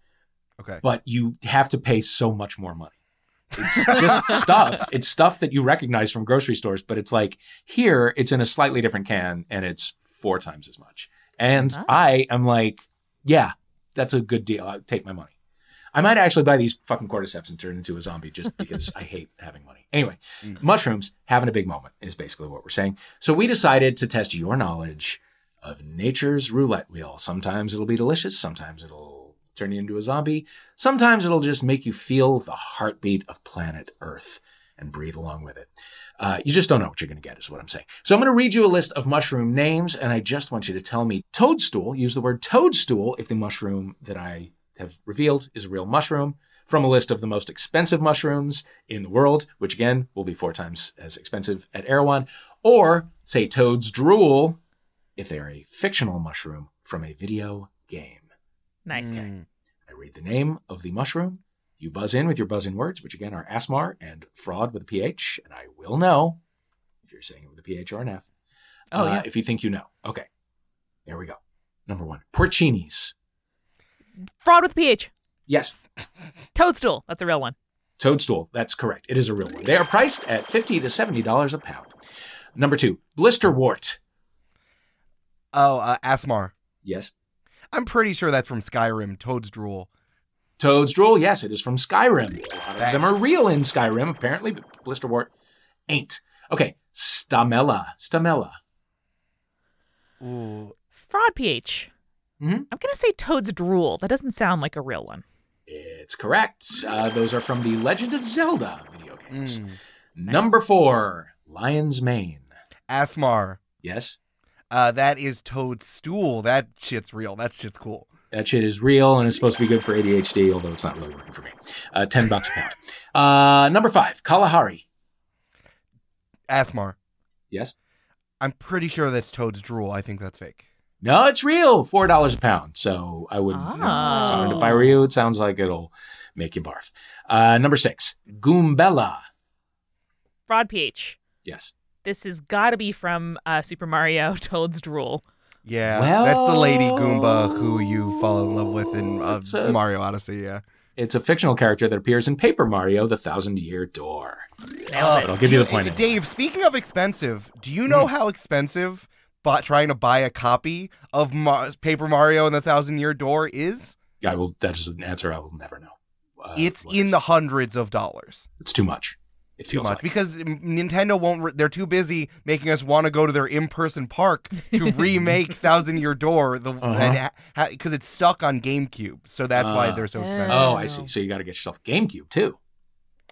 Okay. but you have to pay so much more money. It's just (laughs) stuff. It's stuff that you recognize from grocery stores, but it's like here it's in a slightly different can and it's four times as much. And Ah. I am like, yeah, that's a good deal. I'll take my money. I might actually buy these fucking cordyceps and turn into a zombie just because (laughs) I hate having money. Anyway, Mm. mushrooms having a big moment is basically what we're saying. So we decided to test your knowledge of nature's roulette wheel. Sometimes it'll be delicious, sometimes it'll turn you into a zombie, sometimes it'll just make you feel the heartbeat of planet Earth and breathe along with it. Uh, you just don't know what you're going to get, is what I'm saying. So I'm going to read you a list of mushroom names, and I just want you to tell me toadstool. Use the word toadstool if the mushroom that I have revealed is a real mushroom from a list of the most expensive mushrooms in the world, which again will be four times as expensive at Erewhon, or say toad's drool if they are a fictional mushroom from a video game. Nice. Mm. I read the name of the mushroom. You buzz in with your buzz in words, which again are ASMAR and fraud with a PH, and I will know if you're saying it with a PH or an F. Oh, uh, yeah. If you think you know. Okay. There we go. Number one, porcinis. Fraud with PH. Yes, Toadstool. That's a real one. toadstool. That's correct. It is a real one. They are priced at 50 to $70 a pound. Number two, blisterwort. Oh, uh, Asmar. Yes. I'm pretty sure that's from Skyrim. Toad's drool. Toad's drool. Yes, it is from Skyrim. A lot of them are real in Skyrim, apparently, but blisterwort ain't. Okay, stamella. Stamella. Ooh. Fraud PH. Mhm. I'm going to say Toad's drool. That doesn't sound like a real one. It's correct. Uh, those are from the Legend of Zelda video games. Mm. Number four, Lion's Mane. Asmar. Yes, Uh, that is Toad's stool. That shit's real. That shit's cool. that shit is real and it's supposed to be good for ADHD, although it's not really working for me. Uh, 10 bucks a pound. Uh, number five, Kalahari. Asmar. Yes. I'm pretty sure that's Toad's drool. I think that's fake. No, it's real. Four dollars a pound. So I wouldn't. Oh. Sound if I were you, it sounds like it'll make you barf. Uh, number six, Goombella. Fraud PH. Yes. This has got to be from uh, Super Mario (laughs) Toad's drool. Yeah, Well- that's the lady Goomba who you fall in love with in uh, a- Mario Odyssey. Yeah, It's a fictional character that appears in Paper Mario: The Thousand Year Door. Nailed But I'll give you the point. Dave, speaking of expensive, do you know how expensive bought trying to buy a copy of Mar- Paper Mario and the Thousand Year Door is? I will. That is an answer I will never know. Uh, it's in is- the hundreds of dollars. It's too much. It Too feels much like. because Nintendo won't. Re- they're too busy making us want to go to their in-person park to (laughs) remake Thousand Year Door, the Uh-huh. because it's stuck on GameCube, so that's why Ah. they're so Oh. expensive. Oh, I see. So you got to get yourself a GameCube too.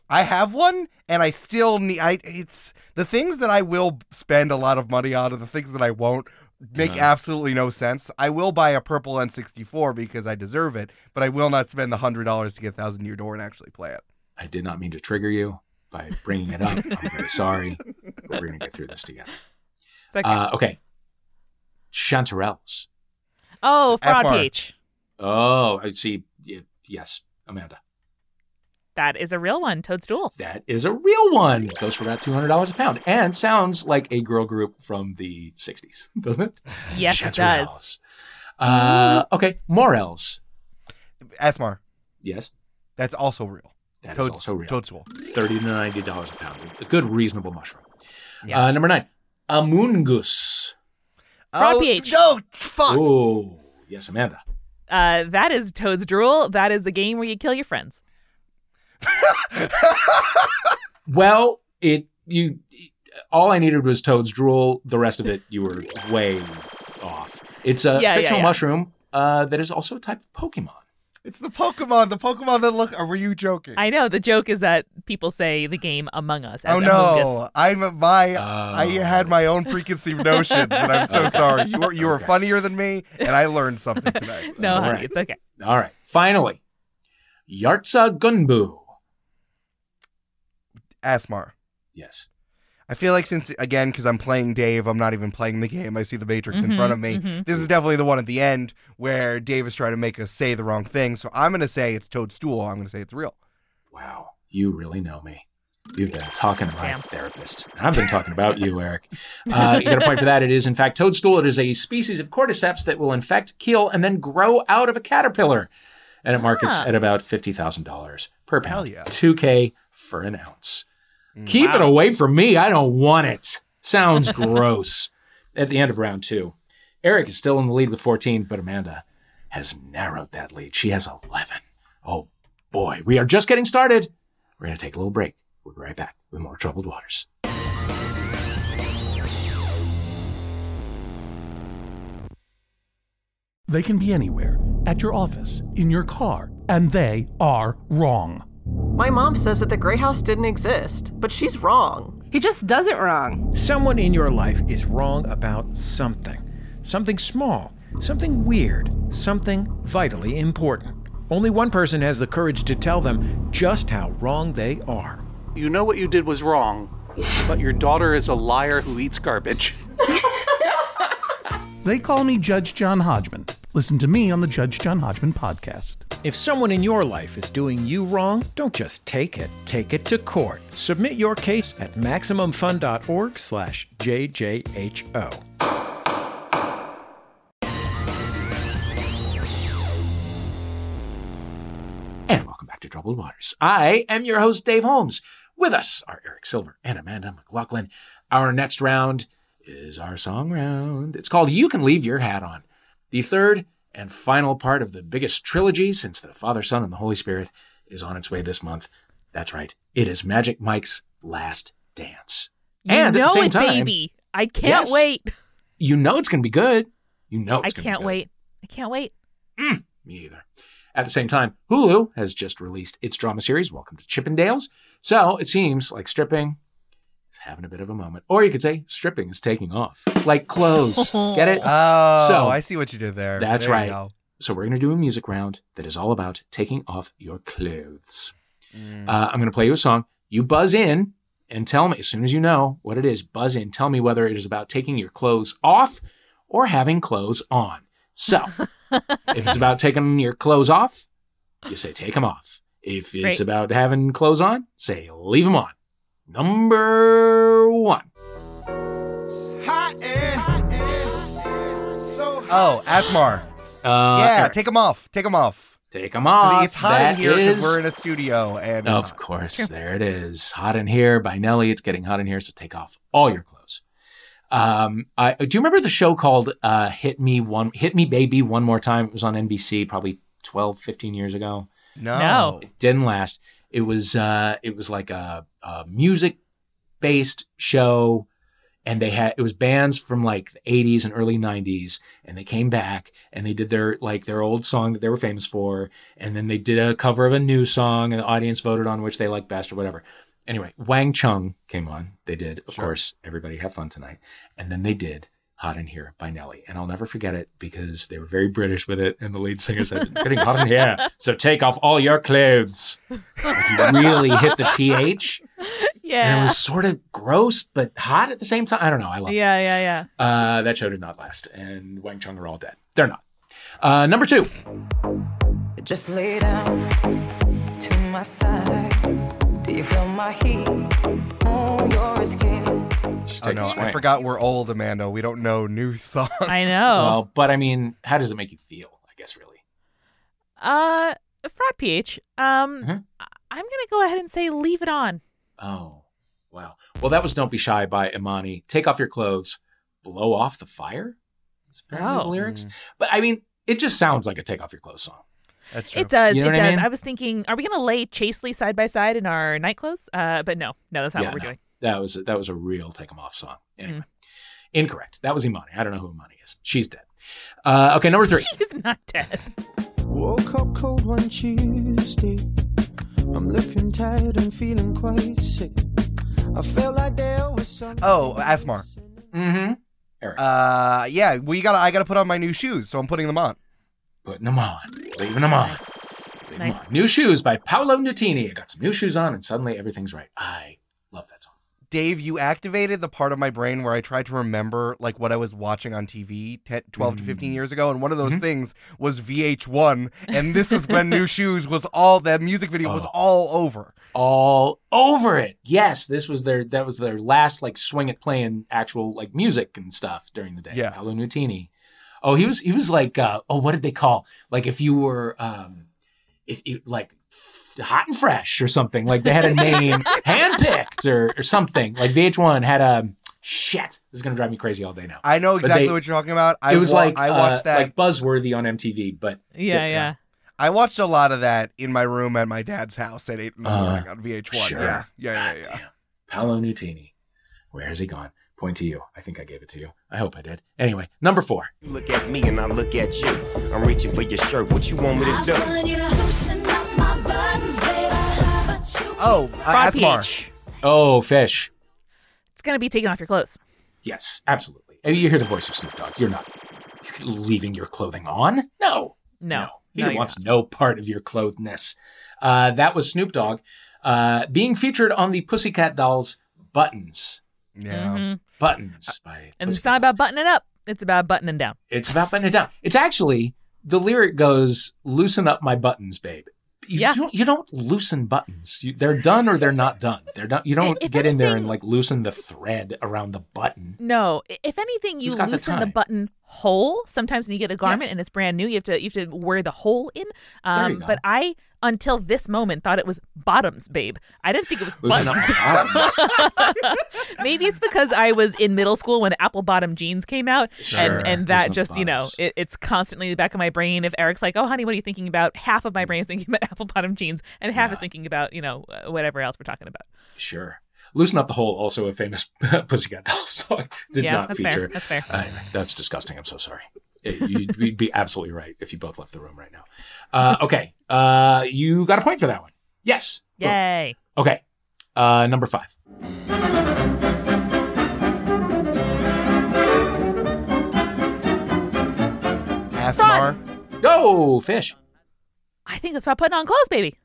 I have one, and I still need. I it's the things that I will spend a lot of money on, and the things that I won't make absolutely no sense. I will buy a purple N64 because I deserve it, but I will not spend the hundred dollars to get Thousand Year Door and actually play it. I did not mean to trigger you by bringing it up. I'm very sorry. But we're gonna get through this together. It's okay. Uh, okay. Chanterelles. oh, Fraud Asmar. PH. Oh, I see. Yes, Amanda. That is a real one. Toadstool. That is a real one. Goes for about two hundred dollars a pound, and sounds like a girl group from the '60s, (laughs) doesn't it? Yes, it does. Chanterelles. Uh, okay, Morels. Asmar, Yes, that's also real. that is Toads- also real. Toadstool. Thirty to ninety dollars a pound. A good, reasonable mushroom. Yeah. Uh, number nine, Amoonguss. Fraud oh, PH. No, fuck. Oh, yes, Amanda. Uh, that is Toad's drool. That is a game where you kill your friends. Well, it you all I needed was Toad's drool. The rest of it, you were way off. It's a Yeah, yeah, fictional yeah. mushroom uh, that is also a type of Pokemon. It's the Pokemon. The Pokemon that look. Or were you joking? I know the joke is that people say the game Among Us. As oh no! I'm my. I Oh. had my own preconceived notions, and I'm so (laughs) sorry. You were you were Okay. funnier than me, and I learned something today. No, All honey, right. it's okay. All right, finally, Yartsa Gunbu. Asmar. Yes. I feel like since again, because I'm playing Dave, I'm not even playing the game. I see the Matrix in Mhm, front of me. mhm. This is definitely the one at the end where Dave is trying to make us say the wrong thing. So I'm gonna say it's Toadstool. I'm gonna say it's real. Wow, you really know me. You've been talking to my Damn. therapist. I've been talking about you, Eric. Uh, you got a point for that. It is, in fact, toadstool. It is a species of cordyceps that will infect, kill, and then grow out of a caterpillar. And it markets Ah. at about $50,000 per pound. Hell yeah. 2K for an ounce. Keep it away from me. I don't want it. Sounds gross. (laughs) At the end of round two, Eric is still in the lead with 14, but Amanda has narrowed that lead. She has 11. Oh boy, we are just getting started. We're going to take a little break. We'll be right back with more Troubled Waters. They can be anywhere at your office, in your car, and they are wrong. My mom says that the Grey House didn't exist, but she's wrong. He just does it wrong. Someone in your life is wrong about something. Something small, something weird, something vitally important. Only one person has the courage to tell them just how wrong they are. You know what you did was wrong, but your daughter is a liar who eats garbage. (laughs) They call me Judge John Hodgman. Listen to me on the Judge John Hodgman podcast. If someone in your life is doing you wrong, don't just take it, take it to court. Submit your case at maximumfun.org slash JJHO. And welcome back to Troubled Waters. I am your host, Dave Holmes. With us are Eric Silver and Amanda McLaughlin. Our next round is our song round. It's called You Can Leave Your Hat On. The third and final part of the biggest trilogy since the Father, Son, and the Holy Spirit is on its way this month. That's right. It is Magic Mike's Last Dance. You and know at the same it, time, baby. I can't Yes. wait. you know it's going to be good. You know I it's going to be can't wait. I can't wait. Mm, me either. At the same time, Hulu has just released its drama series, Welcome to Chippendales. So it seems like stripping having a bit of a moment. Or you could say stripping is taking off. Like clothes. (laughs) Get it? (laughs) Oh, So- I see what you did there. That's There right. So we're going to do a music round that is all about taking off your clothes. Mm. Uh, I'm going to play you a song. You buzz in and tell me, as soon as you know what it is, buzz in. Tell me whether it is about taking your clothes off or having clothes on. So, (laughs) if it's about taking your clothes off, you say take them off. If it's Great. about having clothes on, say leave them on. Number one. Oh, Asmar. Uh, yeah, Eric, take them off. Take them off. take them off. it's hot That in here because is- we're in a studio, and Of course, (laughs) there it is. Hot in here by Nelly. It's getting hot in here, so take off all your clothes. Um, I, do you remember the show called uh, "Hit Me One, Hit Me Baby One More Time"? It was on NBC probably 12, 15 years ago. No. No. It didn't last. It was uh, it was like a, a music based show, and they had it was bands from like the 80s and early 90s, and they came back and they did their like their old song that they were famous for, and then they did a cover of a new song, and the audience voted on which they liked best or whatever. Anyway, Wang Chung came on. They did, of course, everybody have fun tonight, and then they did. Hot in Here by Nelly. And I'll never forget it because they were very British with it. And the lead singer said, It's getting hot in here. So take off all your clothes. Like (laughs) he really hit the TH. Yeah. And it was sort of gross, but hot at the same time. I don't know. I love it. yeah, yeah, yeah. Uh, that show did not last. And Wang Chung are all dead. They're not. Uh, number two. Just lay down to my side. Do you feel my heat on your skin? Just Oh take no, a swing. I forgot we're old, Amanda. We don't know new (laughs) songs. I know. Well, but I mean, how does it make you feel? I guess really. Uh, Frat PH. Um, Mhm. I- I'm gonna go ahead and say leave it on. Oh, wow. Well, that was Don't Be Shy by Imani. Take off your clothes, blow off the fire. That's apparently the Oh. lyrics. But I mean, it just sounds like a take off your clothes song. That's true. It does. You know it what I does. mean? I was thinking, are we gonna lay chastely side by side in our night clothes? Uh, but no, no, that's not Yeah, what we're no. doing. That was that was a real take them off song. Anyway, Mm. incorrect. That was Imani. I don't know who Imani is. She's dead. Uh, okay, number three. She's not dead. Woke up cold one Tuesday. I'm looking tired and feeling quite sick. I felt like there was something. Oh, Asmar. Mm-hmm. Eric, Uh, yeah. Well, you gotta. I gotta put on my new shoes, so I'm putting them on. putting them on, leaving them on. Nice. Leaving 'em Nice. on. New shoes by Paolo Nutini. I got some new shoes on, and suddenly everything's right. I love that song. Dave, you activated the part of my brain where I tried to remember like what I was watching on TV 10, 12 to Mm. 15 years ago, and one of those Mm-hmm. things was VH1, and this is when New (laughs) Shoes was all that music video was Oh. all over. all over it. Yes, this was their that was their last like swing at playing actual like music and stuff during the day. Yeah. Paolo Nutini. Oh, he was he was like uh, oh what did they call like if you were um if you like hot and fresh or something like they had a name (laughs) handpicked or or something like VH1 had a shit this is gonna drive me crazy all day now. I know exactly they- what you're talking about. I it was wa- like I watched uh, that. like buzzworthy on MTV, but Yeah, different. yeah. I watched a lot of that in my room at my dad's house at eight in the Uh, morning on VH1. Sure. Yeah, yeah, yeah, God yeah. damn. Paolo Nutini. Where has he gone? Point to you. I think I gave it to you. I hope I did. Anyway, number four. You look at me and I look at you. I'm reaching for your shirt. What you want me to do? Oh, uh, Frog Asmar. PH. Oh, fish. It's gonna be taking off your clothes. Yes, absolutely. And You hear the voice of Snoop Dogg. You're not leaving your clothing on. No. No, He no, wants no part of your clothness. Uh, that was Snoop Dogg uh, being featured on the Pussycat Dolls Buttons. Yeah. Mhm. Buttons by And it's not about buttoning up. It's about buttoning down. It's about buttoning down. It's actually the lyric goes, "Loosen up my buttons, babe." You Yeah. don't you don't loosen buttons. You, they're done or they're not done. They're done. You don't If get in there and like loosen the thread around the button. No, if anything, you Who's the loosen the, button hole. Sometimes when you get a garment Yes. and it's brand new, you have to you have to wear the hole in. Um. But I, until this moment, thought it was bottoms, babe. I didn't think it was Loosen up buttons. my. Maybe it's because I was in middle school when apple bottom jeans came out, Sure, and and that just you know it, it's constantly in the back of my brain. If Eric's like, "Oh, honey, what are you thinking about?" Half of my brain is thinking about (laughs) apple bottom jeans, and half is thinking about you know uh, whatever else we're talking about. Sure. Loosen up the hole. Also a famous (laughs) Pussycat Dolls song. (laughs) Did Yeah, not that's fair. feature. That's fair. Uh, that's disgusting. I'm so sorry. You'd, (laughs) you'd be absolutely right if you both left the room right now. Uh, okay. Uh, you got a point for that one. Yes. Boom. Yay! Okay. Uh, number five. Asmar. Go fish. I think it's about putting on clothes, baby.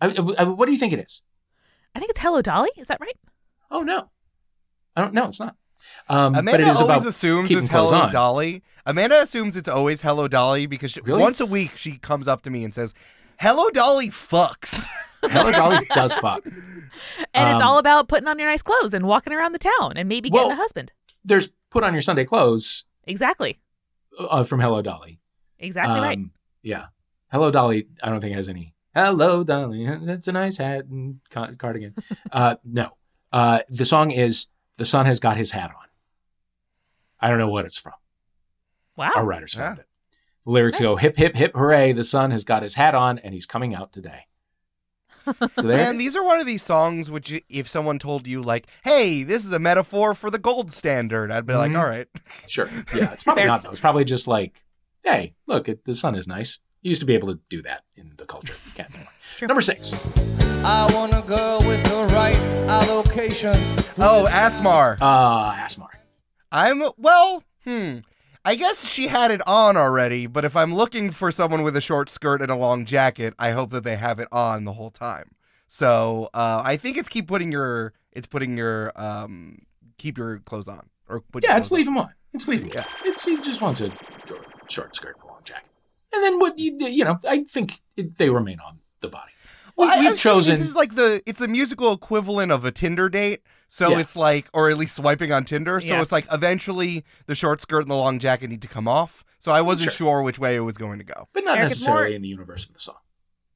I, I- what do you think it is? I think it's Hello Dolly. Is that right? Oh no, I don't know. It's not. Um, Amanda but it is always about assumes it's Hello on. Dolly. Amanda assumes it's always Hello Dolly because she, Really? once a week she comes up to me and says, "Hello Dolly fucks." (laughs) Hello Dolly does fuck. (laughs) And it's Um, all about putting on your nice clothes and walking around the town and maybe getting Well- a husband. There's put on your Sunday clothes Exactly. uh, from Hello Dolly. Exactly right. Um, Yeah. Hello Dolly. I don't think has any. Hello darling, That's a nice hat and ca- cardigan. (laughs) uh, no. Uh, the song is "The Sun Has Got His Hat On." I don't know what it's from. Wow. Our writers found Yeah. it. The lyrics go hip hip hip hooray! The sun has got his hat on and he's coming out today. So there. Man, these are one of these songs which, y- if someone told you, like, "Hey, this is a metaphor for the gold standard," I'd be like, Mhm. "All right." Sure. Yeah, it's probably not though. It's probably just like, hey, look, it, the sun is nice. You used to be able to do that in the culture. You can't anymore. Number six. I want a girl with the right allocations. Oh, Asmar. Uh, Asmar. I'm well. Hmm. I guess she had it on already, but if I'm looking for someone with a short skirt and a long jacket, I hope that they have it on the whole time. So uh, I think it's keep putting your it's putting your um keep your clothes on or put Yeah, it's clothes leave him on. It's leave him. Yeah. It's he just wants a short skirt, and a long jacket, and then what you you know I think it, they remain on the body. Well, We- I- We've I think chosen. This is like the it's the musical equivalent of a Tinder date. So Yeah. it's like, or at least swiping on Tinder. So Yes. it's like eventually the short skirt and the long jacket need to come off. So I wasn't Sure. sure which way it was going to go. but not Eric, necessarily more- in the universe of the song.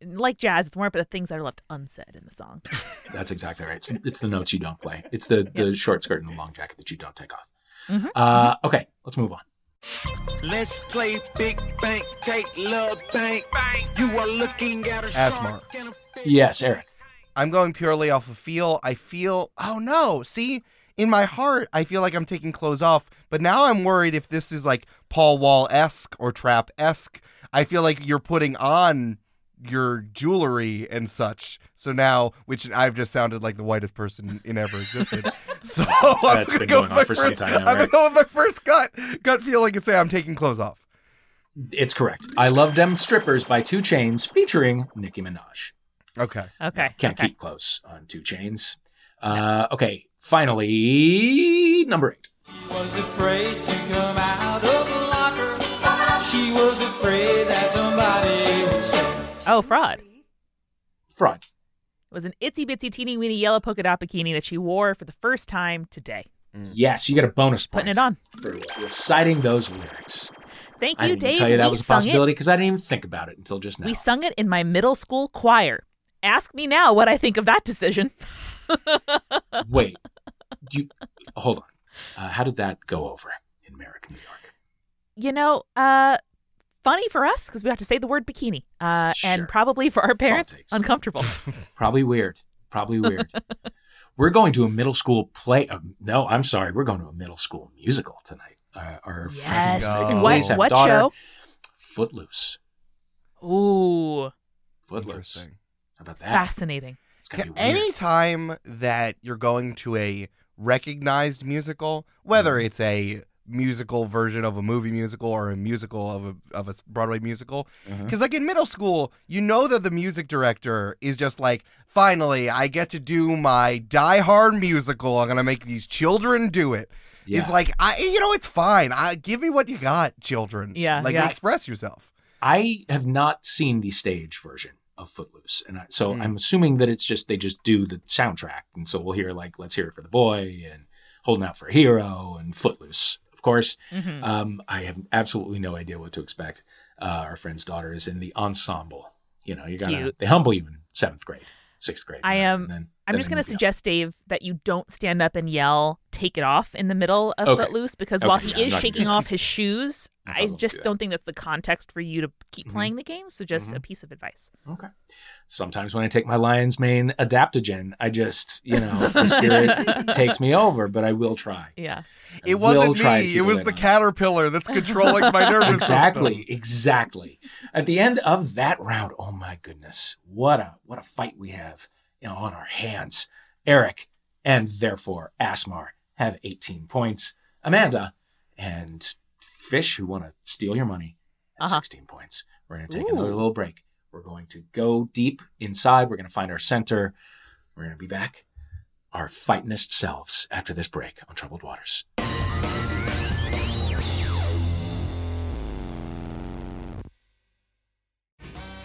Like jazz, it's more about the things that are left unsaid in the song. (laughs) That's exactly right. It's, it's the notes you don't play. It's the, the short skirt and the long jacket that you don't take off. Mhm. Uh, okay, let's move on. Let's play big bank, take love bank. You are looking at a Asmar. shark a. Yes, Eric. I'm going purely off of feel. I feel, oh no, see, in my heart, I feel like I'm taking clothes off, but now I'm worried if this is like Paul Wall esque or trap esque. I feel like you're putting on your jewelry and such. So now, which I've just sounded like the whitest person in ever existed. (laughs) so (laughs) I'm That's gonna been go going with on my for some first. time now, I'm right? gonna go with my first gut gut feeling and say I'm taking clothes off. It's correct. I Love Them Strippers by 2 Chainz featuring Nicki Minaj. Okay. Okay. Can't okay. keep close on 2 Chainz. Uh, okay, Finally, number eight. was afraid to come out of the locker. She was afraid that somebody would say. Oh, fraud. Fraud. Was an itsy bitsy teeny weeny yellow polka dot bikini that she wore for the first time today. Yes, you get a bonus point Putting it on. for reciting those lyrics. Thank you, I didn't Dave. tell you that we was a sung possibility because I didn't even think about it until just now. We sung it in my middle school choir. Ask me now what I think of that decision. (laughs) Wait, you hold on. Uh, how did that go over in Merrick, New York? You know, uh, funny for us because we have to say the word bikini, uh, Sure. and probably for our parents uncomfortable. (laughs) Probably weird. Probably weird. (laughs) we're going to a middle school play. Uh, no, I'm sorry. We're going to a middle school musical tonight. Uh, our Yes. at What- have what daughter. show? Footloose. Ooh, Footloose. How about that? fascinating. It's gonna be weird. Anytime that you're going to a recognized musical, whether Mm-hmm. it's a musical version of a movie musical or a musical of a of a Broadway musical, Mhm. because like in middle school, you know that the music director is just like, finally, I get to do my Die Hard musical. I'm gonna make these children do it. It's like I, you know, it's fine. I give me what you got, children. Yeah, like yeah. express yourself. I have not seen the stage version of Footloose, and I, so Hmm. I'm assuming that it's just they just do the soundtrack, and so we'll hear like "Let's Hear It for the Boy" and "Holding Out for a Hero" and "Footloose." Of course, Mhm. um, I have absolutely no idea what to expect. Uh, our friend's daughter is in the ensemble. You know, you gotta Cute. they humble you in seventh grade, sixth grade. I and am. then- I'm just going to move you suggest, Dave, that you don't stand up and yell "Take it off" in the middle of Okay. Footloose because Okay, while he I'm is shaking off his shoes, (laughs) I I just do don't think that's the context for you to keep Mhm. playing the game. So just Mhm. a piece of advice. Okay. Sometimes when I take my lion's mane adaptogen, I just, you know, (laughs) the spirit takes me over, but I will try. Yeah. I It wasn't try me. It was the on caterpillar that's controlling my nervous exactly, system. exactly. At the end of that round, oh my goodness, what a what a fight we have you know, on our hands. Eric and therefore Asmar have 18 points. Amanda and Fish, who want to steal your money, have Uh-huh. 16 points. We're going to take Ooh. another little break. We're going to go deep inside. We're going to find our center. We're going to be back, our fightingest selves, after this break on Troubled Waters.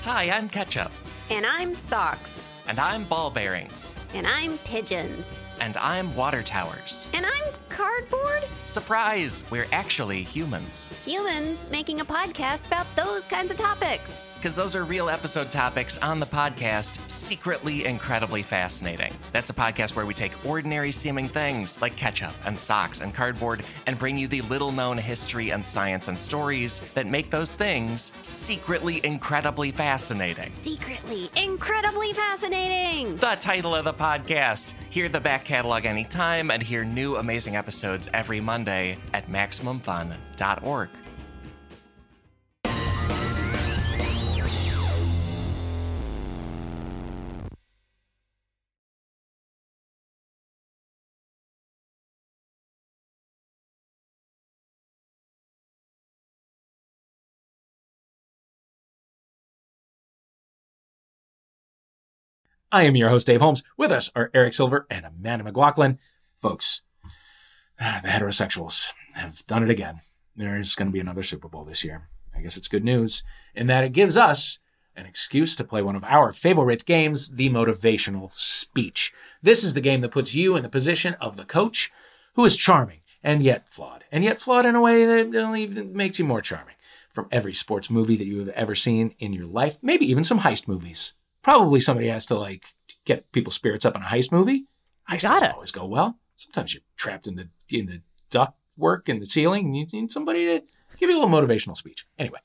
Hi, I'm Ketchup. And I'm Socks. And I'm Ball Bearings. And I'm Pigeons. And I'm Water Towers. And I'm Cardboard. Surprise! We're actually humans. Humans making a podcast about those kinds of topics. Because those are real episode topics on the podcast, secretly incredibly fascinating. That's a podcast where we take ordinary seeming things like ketchup and socks and cardboard and bring you the little known history and science and stories that make those things secretly incredibly fascinating. Secretly incredibly fascinating. The title of the podcast. Hear the back catalog anytime and hear new amazing episodes every Monday at MaximumFun.org. I am your host, Dave Holmes. With us are Eric Silver and Amanda McLaughlin. Folks, (sighs) the heterosexuals have done it again. There's going to be another Super Bowl this year. I guess it's good news in that it gives us an excuse to play one of our favorite games, the motivational speech. This is the game that puts you in the position of the coach who is charming and yet flawed, and yet flawed in a way that only makes you more charming. From every sports movie that you have ever seen in your life, maybe even some heist movies. Probably somebody has to like get people's spirits up in a heist movie. Heist doesn't gotta. always go well. Sometimes you're trapped in the in the duct work in the ceiling, and you need somebody to give you a little motivational speech. Anyway,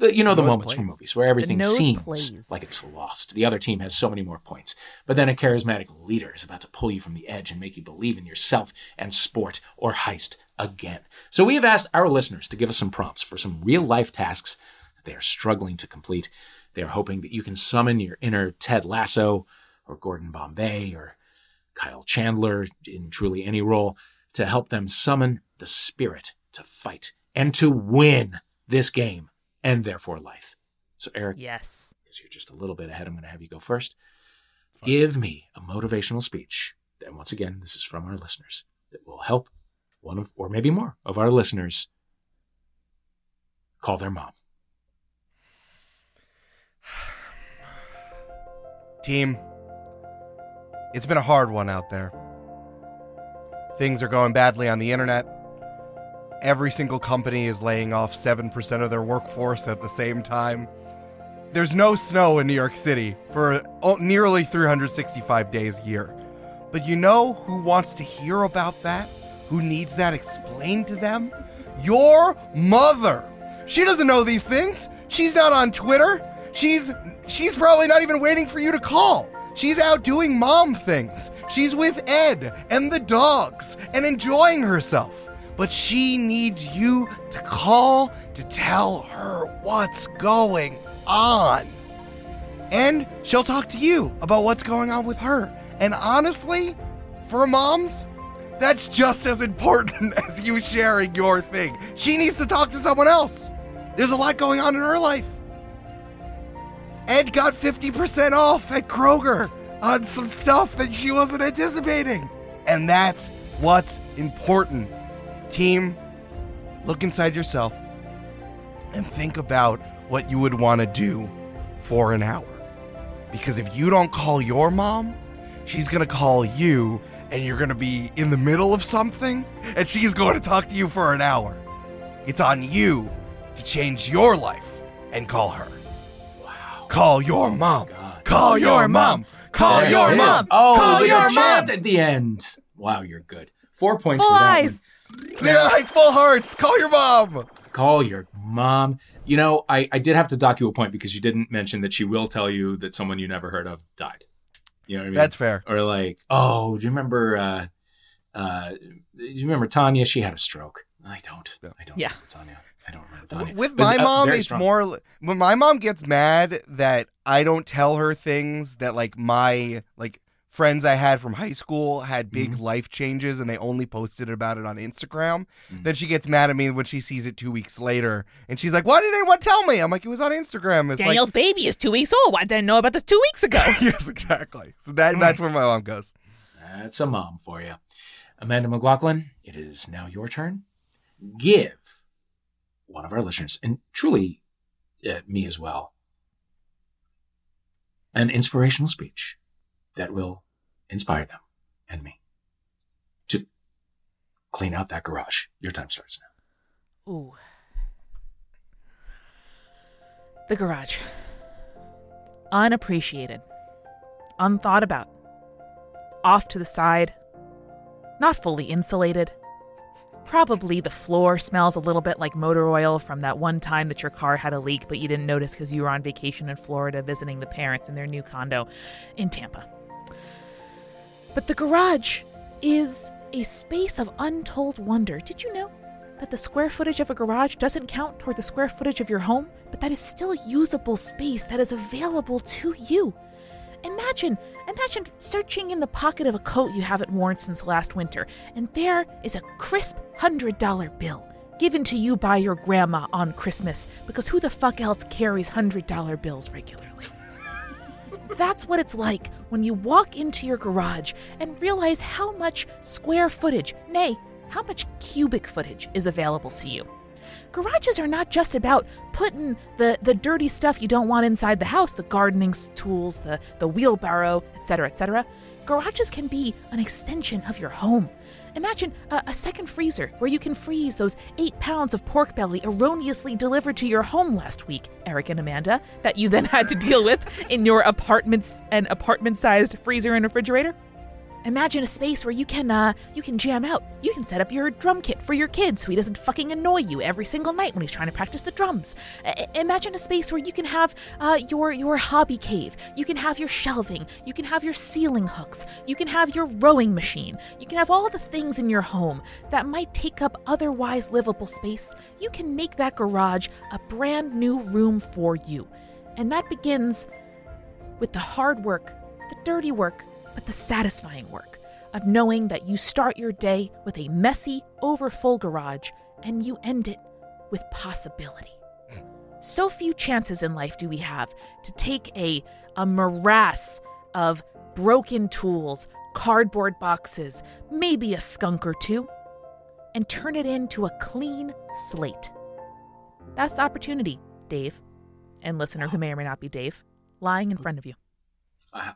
the, you know the Nose moments from movies where everything seems plays. like it's lost. The other team has so many more points, but then a charismatic leader is about to pull you from the edge and make you believe in yourself and sport or heist again. So we have asked our listeners to give us some prompts for some real life tasks that they are struggling to complete. They are hoping that you can summon your inner Ted Lasso or Gordon Bombay or Kyle Chandler in truly any role to help them summon the spirit to fight and to win this game and therefore life. So, Eric, Yes. because you're just a little bit ahead, I'm going to have you go first. Give me a motivational speech and once again, this is from our listeners, that will help one of, or maybe more of our listeners call their mom. Team, it's been a hard one out there. Things are going badly on the internet. Every single company is laying off 7% of their workforce at the same time. There's no snow in New York City for nearly 365 days a year. But you know who wants to hear about that? Who needs that explained to them? Your mother. She doesn't know these things. She's not on Twitter. She's she's probably not even waiting for you to call. She's out doing mom things. She's with Ed and the dogs and enjoying herself. But she needs you to call to tell her what's going on. And she'll talk to you about what's going on with her. And honestly, for moms, that's just as important (laughs) as you sharing your thing. She needs to talk to someone else. There's a lot going on in her life. Ed got 50% off at Kroger on some stuff that she wasn't anticipating. And that's what's important. Team, look inside yourself and think about what you would want to do for an hour. Because if you don't call your mom, she's going to call you and you're going to be in the middle of something and she's going to talk to you for an hour. It's on you to change your life and call her. Wow. Call your mom. Call your mom. Call There your it mom. is. Oh, Call the your mom. at the end. Wow, you're good. Four points Full for that eyes. one. Clear eyes, full hearts. Call your mom. Call your mom. You know, I, I did have to dock you a point because you didn't mention that she will tell you that someone you never heard of died. You know what I mean? That's fair. Or like, oh, do you remember? Uh, uh, do you remember Tanya? She had a stroke. I don't. I don't. Yeah. remember Tanya. I don't remember Tanya. With But, my mom, very it's strong. more when my mom gets mad that I don't tell her things that like my like friends I had from high school had big Mm-hmm. life changes and they only posted about it on Instagram. Mm. Then she gets mad at me when she sees it two weeks later and she's like, "Why did anyone tell me?" I'm like, "It was on Instagram." It's Daniel's baby is two weeks old. Why didn't I know about this two weeks ago? (laughs) yes, exactly. So that that's where my mom goes. That's a mom for you. Amanda McLaughlin, it is now your turn. Give one of our listeners, and truly uh, me as well, an inspirational speech that will inspire them and me to clean out that garage. Your time starts now. Ooh. The garage. Unappreciated. Unthought about. Off to the side. Not fully insulated. Probably the floor smells a little bit like motor oil from that one time that your car had a leak, but you didn't notice because you were on vacation in Florida visiting the parents in their new condo in Tampa. But the garage is a space of untold wonder. Did you know that the square footage of a garage doesn't count toward the square footage of your home, but that is still usable space that is available to you? Imagine, imagine searching in the pocket of a coat you haven't worn since last winter, and there is a crisp $100 bill given to you by your grandma on Christmas, because who the fuck else carries $100 bills regularly? (laughs) That's what it's like when you walk into your garage and realize how much square footage, nay, how much cubic footage is available to you. Garages are not just about putting the, the dirty stuff you don't want inside the house, the gardening tools, the, the wheelbarrow, etc., etc. Garages can be an extension of your home. Imagine a, a second freezer where you can freeze those eight pounds of pork belly erroneously delivered to your home last week, Eric and Amanda, that you then had to deal with in your apartments and apartment-sized freezer and refrigerator. Imagine a space where you can uh you can jam out. You can set up your drum kit for your kid so he doesn't fucking annoy you every single night when he's trying to practice the drums. I- imagine a space where you can have uh your your hobby cave. You can have your shelving. You can have your ceiling hooks. You can have your rowing machine. You can have all the things in your home that might take up otherwise livable space. You can make that garage a brand new room for you. And that begins with the hard work, the dirty work, but the satisfying work of knowing that you start your day with a messy, overfull garage and you end it with possibility. So few chances in life do we have to take a, a morass of broken tools, cardboard boxes, maybe a skunk or two, and turn it into a clean slate. That's the opportunity, Dave, and listener who may or may not be Dave, lying in front of you. Uh,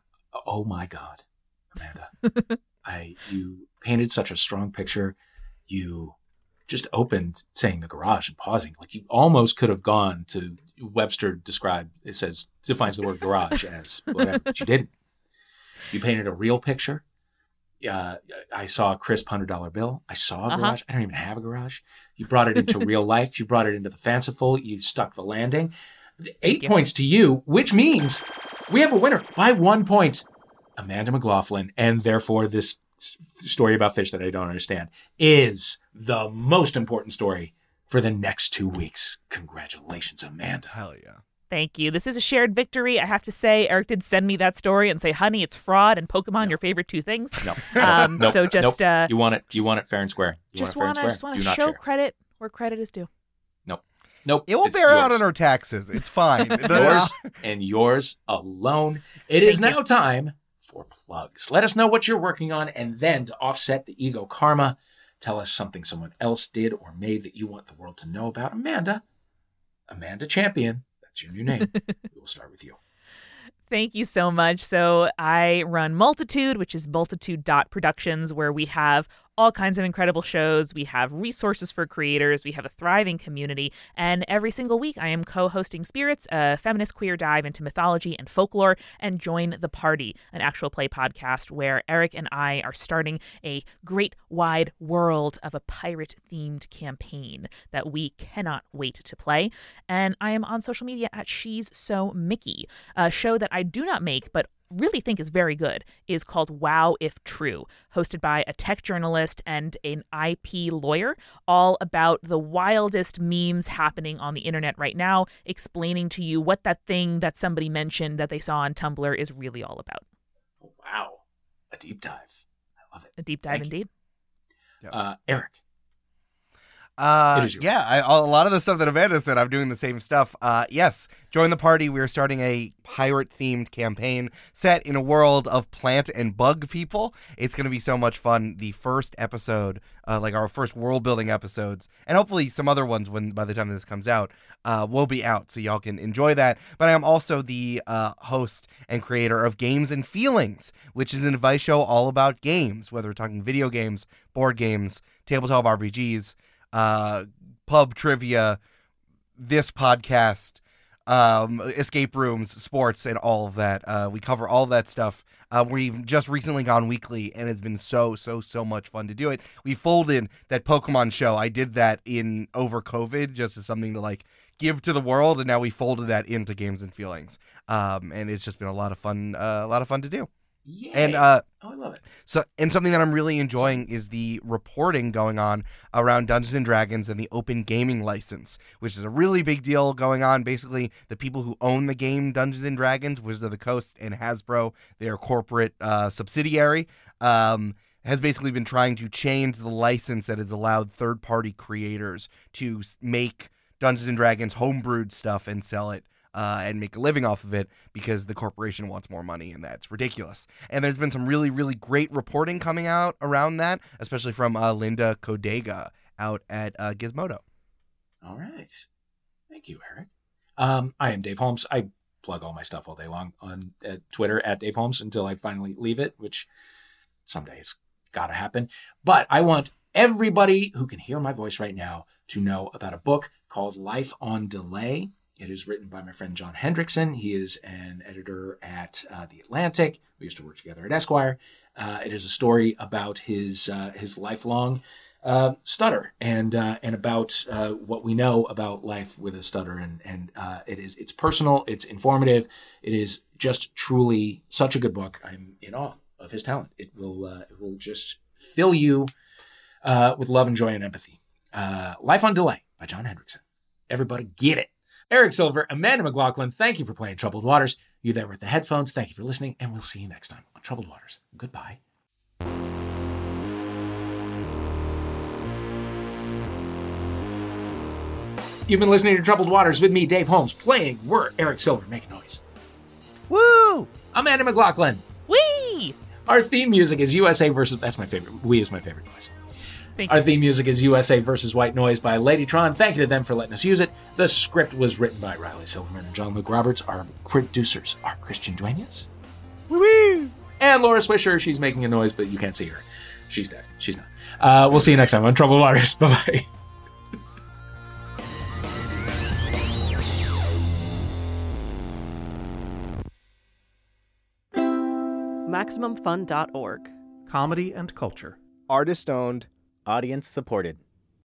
oh my God, Amanda. I you painted such a strong picture. You just opened saying the garage and pausing. Like you almost could have gone to Webster describe it says defines the word garage (laughs) as whatever, but you didn't. You painted a real picture. Uh, I saw a crisp hundred dollar bill. I saw a Uh-huh. garage. I don't even have a garage. You brought it into real life. You brought it into the fanciful. You stuck the landing. Eight you. points to you, which means we have a winner by one point. Amanda McLaughlin, and therefore this story about fish that I don't understand is the most important story for the next two weeks. Congratulations, Amanda. Hell yeah. Thank you. This is a shared victory. I have to say, Eric did send me that story and say, honey, it's fraud and Pokemon, your favorite two things. No. Um, Nope. so just, Nope. uh, you want it. You want it fair and square. You just want want to just want to show share. credit where credit is due. Nope. Nope. It will It's bear out yours. on our taxes. It's fine. (laughs) yours and yours alone. It is Thank you. now time for plugs. Let us know what you're working on, and then to offset the ego karma, tell us something someone else did or made that you want the world to know about. Amanda, Amanda Champion, that's your new name. (laughs) we will start with you. Thank you so much. So I run Multitude, which is multitude.productions, where we have all kinds of incredible shows. We have resources for creators. We have a thriving community. And every single week, I am co hosting Spirits, a feminist queer dive into mythology and folklore, and Join the Party, an actual play podcast where Eric and I are starting a great wide world of a pirate themed campaign that we cannot wait to play. And I am on social media at She's So Mickey, a show that I do not make, but really think is very good is called Wow If True, hosted by a tech journalist and an IP lawyer, all about the wildest memes happening on the internet right now, explaining to you what that thing that somebody mentioned that they saw on Tumblr is really all about. Wow. A deep dive. I love it. A deep dive Thank you. indeed. Uh, Eric. Uh, It is yours. yeah, I, a lot of the stuff that Amanda said, I'm doing the same stuff. Uh, yes, join the party. We're starting a pirate themed campaign set in a world of plant and bug people. It's going to be so much fun. The first episode, uh, like our first world building episodes, and hopefully some other ones when by the time this comes out, uh, will be out so y'all can enjoy that. But I am also the uh, host and creator of Games and Feelings, which is an advice show all about games, whether we're talking video games, board games, tabletop RPGs uh, pub trivia, this podcast, um, escape rooms, sports, and all of that. Uh, we cover all that stuff. Uh, we've just recently gone weekly, and it's been so, so, so much fun to do it. We folded that Pokemon show. I did that in over COVID just as something to like give to the world, and now we folded that into games and feelings. Um, and it's just been a lot of fun, uh, a lot of fun to do. Yay. And uh, oh, I love it. so, and something that I'm really enjoying is the reporting going on around Dungeons and Dragons and the open gaming license, which is a really big deal going on. Basically, the people who own the game Dungeons and Dragons, Wizard of the Coast and Hasbro, their corporate uh, subsidiary, um, has basically been trying to change the license that has allowed third-party creators to make Dungeons and Dragons homebrewed stuff and sell it uh, and make a living off of it because the corporation wants more money and that's ridiculous. And there's been some really, really great reporting coming out around that, especially from uh, Linda Codega out at uh, Gizmodo. All right. Thank you, Eric. Um, I am Dave Holmes. I plug all my stuff all day long on uh, Twitter at Dave Holmes until I finally leave it, which someday it's got to happen. But I want everybody who can hear my voice right now to know about a book called Life on Delay. It is written by my friend John Hendrickson. He is an editor at uh, The Atlantic. We used to work together at Esquire. Uh, it is a story about his uh, his lifelong uh, stutter and uh, and about uh, what we know about life with a stutter and and it is it's personal, it's informative, it is just truly such a good book. I'm in awe of his talent. It will it will just fill you with love and joy and empathy. Life on Delay by John Hendrickson. Everybody get it. Eric Silver, Amanda McLaughlin, thank you for playing Troubled Waters. You there with the headphones, thank you for listening, and we'll see you next time on Troubled Waters. Goodbye. You've been listening to Troubled Waters with me, Dave Holmes, playing We're Eric Silver. Make a noise. Woo! I'm Amanda McLaughlin. Whee! Our theme music is USA versus. That's my favorite. We is my favorite noise. Thank Our you. theme music is USA versus White Noise by Ladytron. Thank you to them for letting us use it. The script was written by Riley Silverman and John Luke Roberts. Our producers are Christian Duenas. Woo! And Laura Swisher. She's making a noise, but you can't see her. She's dead. She's not. Uh, we'll see you next time on Troubled Waters. (laughs) Bye bye. MaximumFun.org. Comedy and culture. Artist owned, audience supported.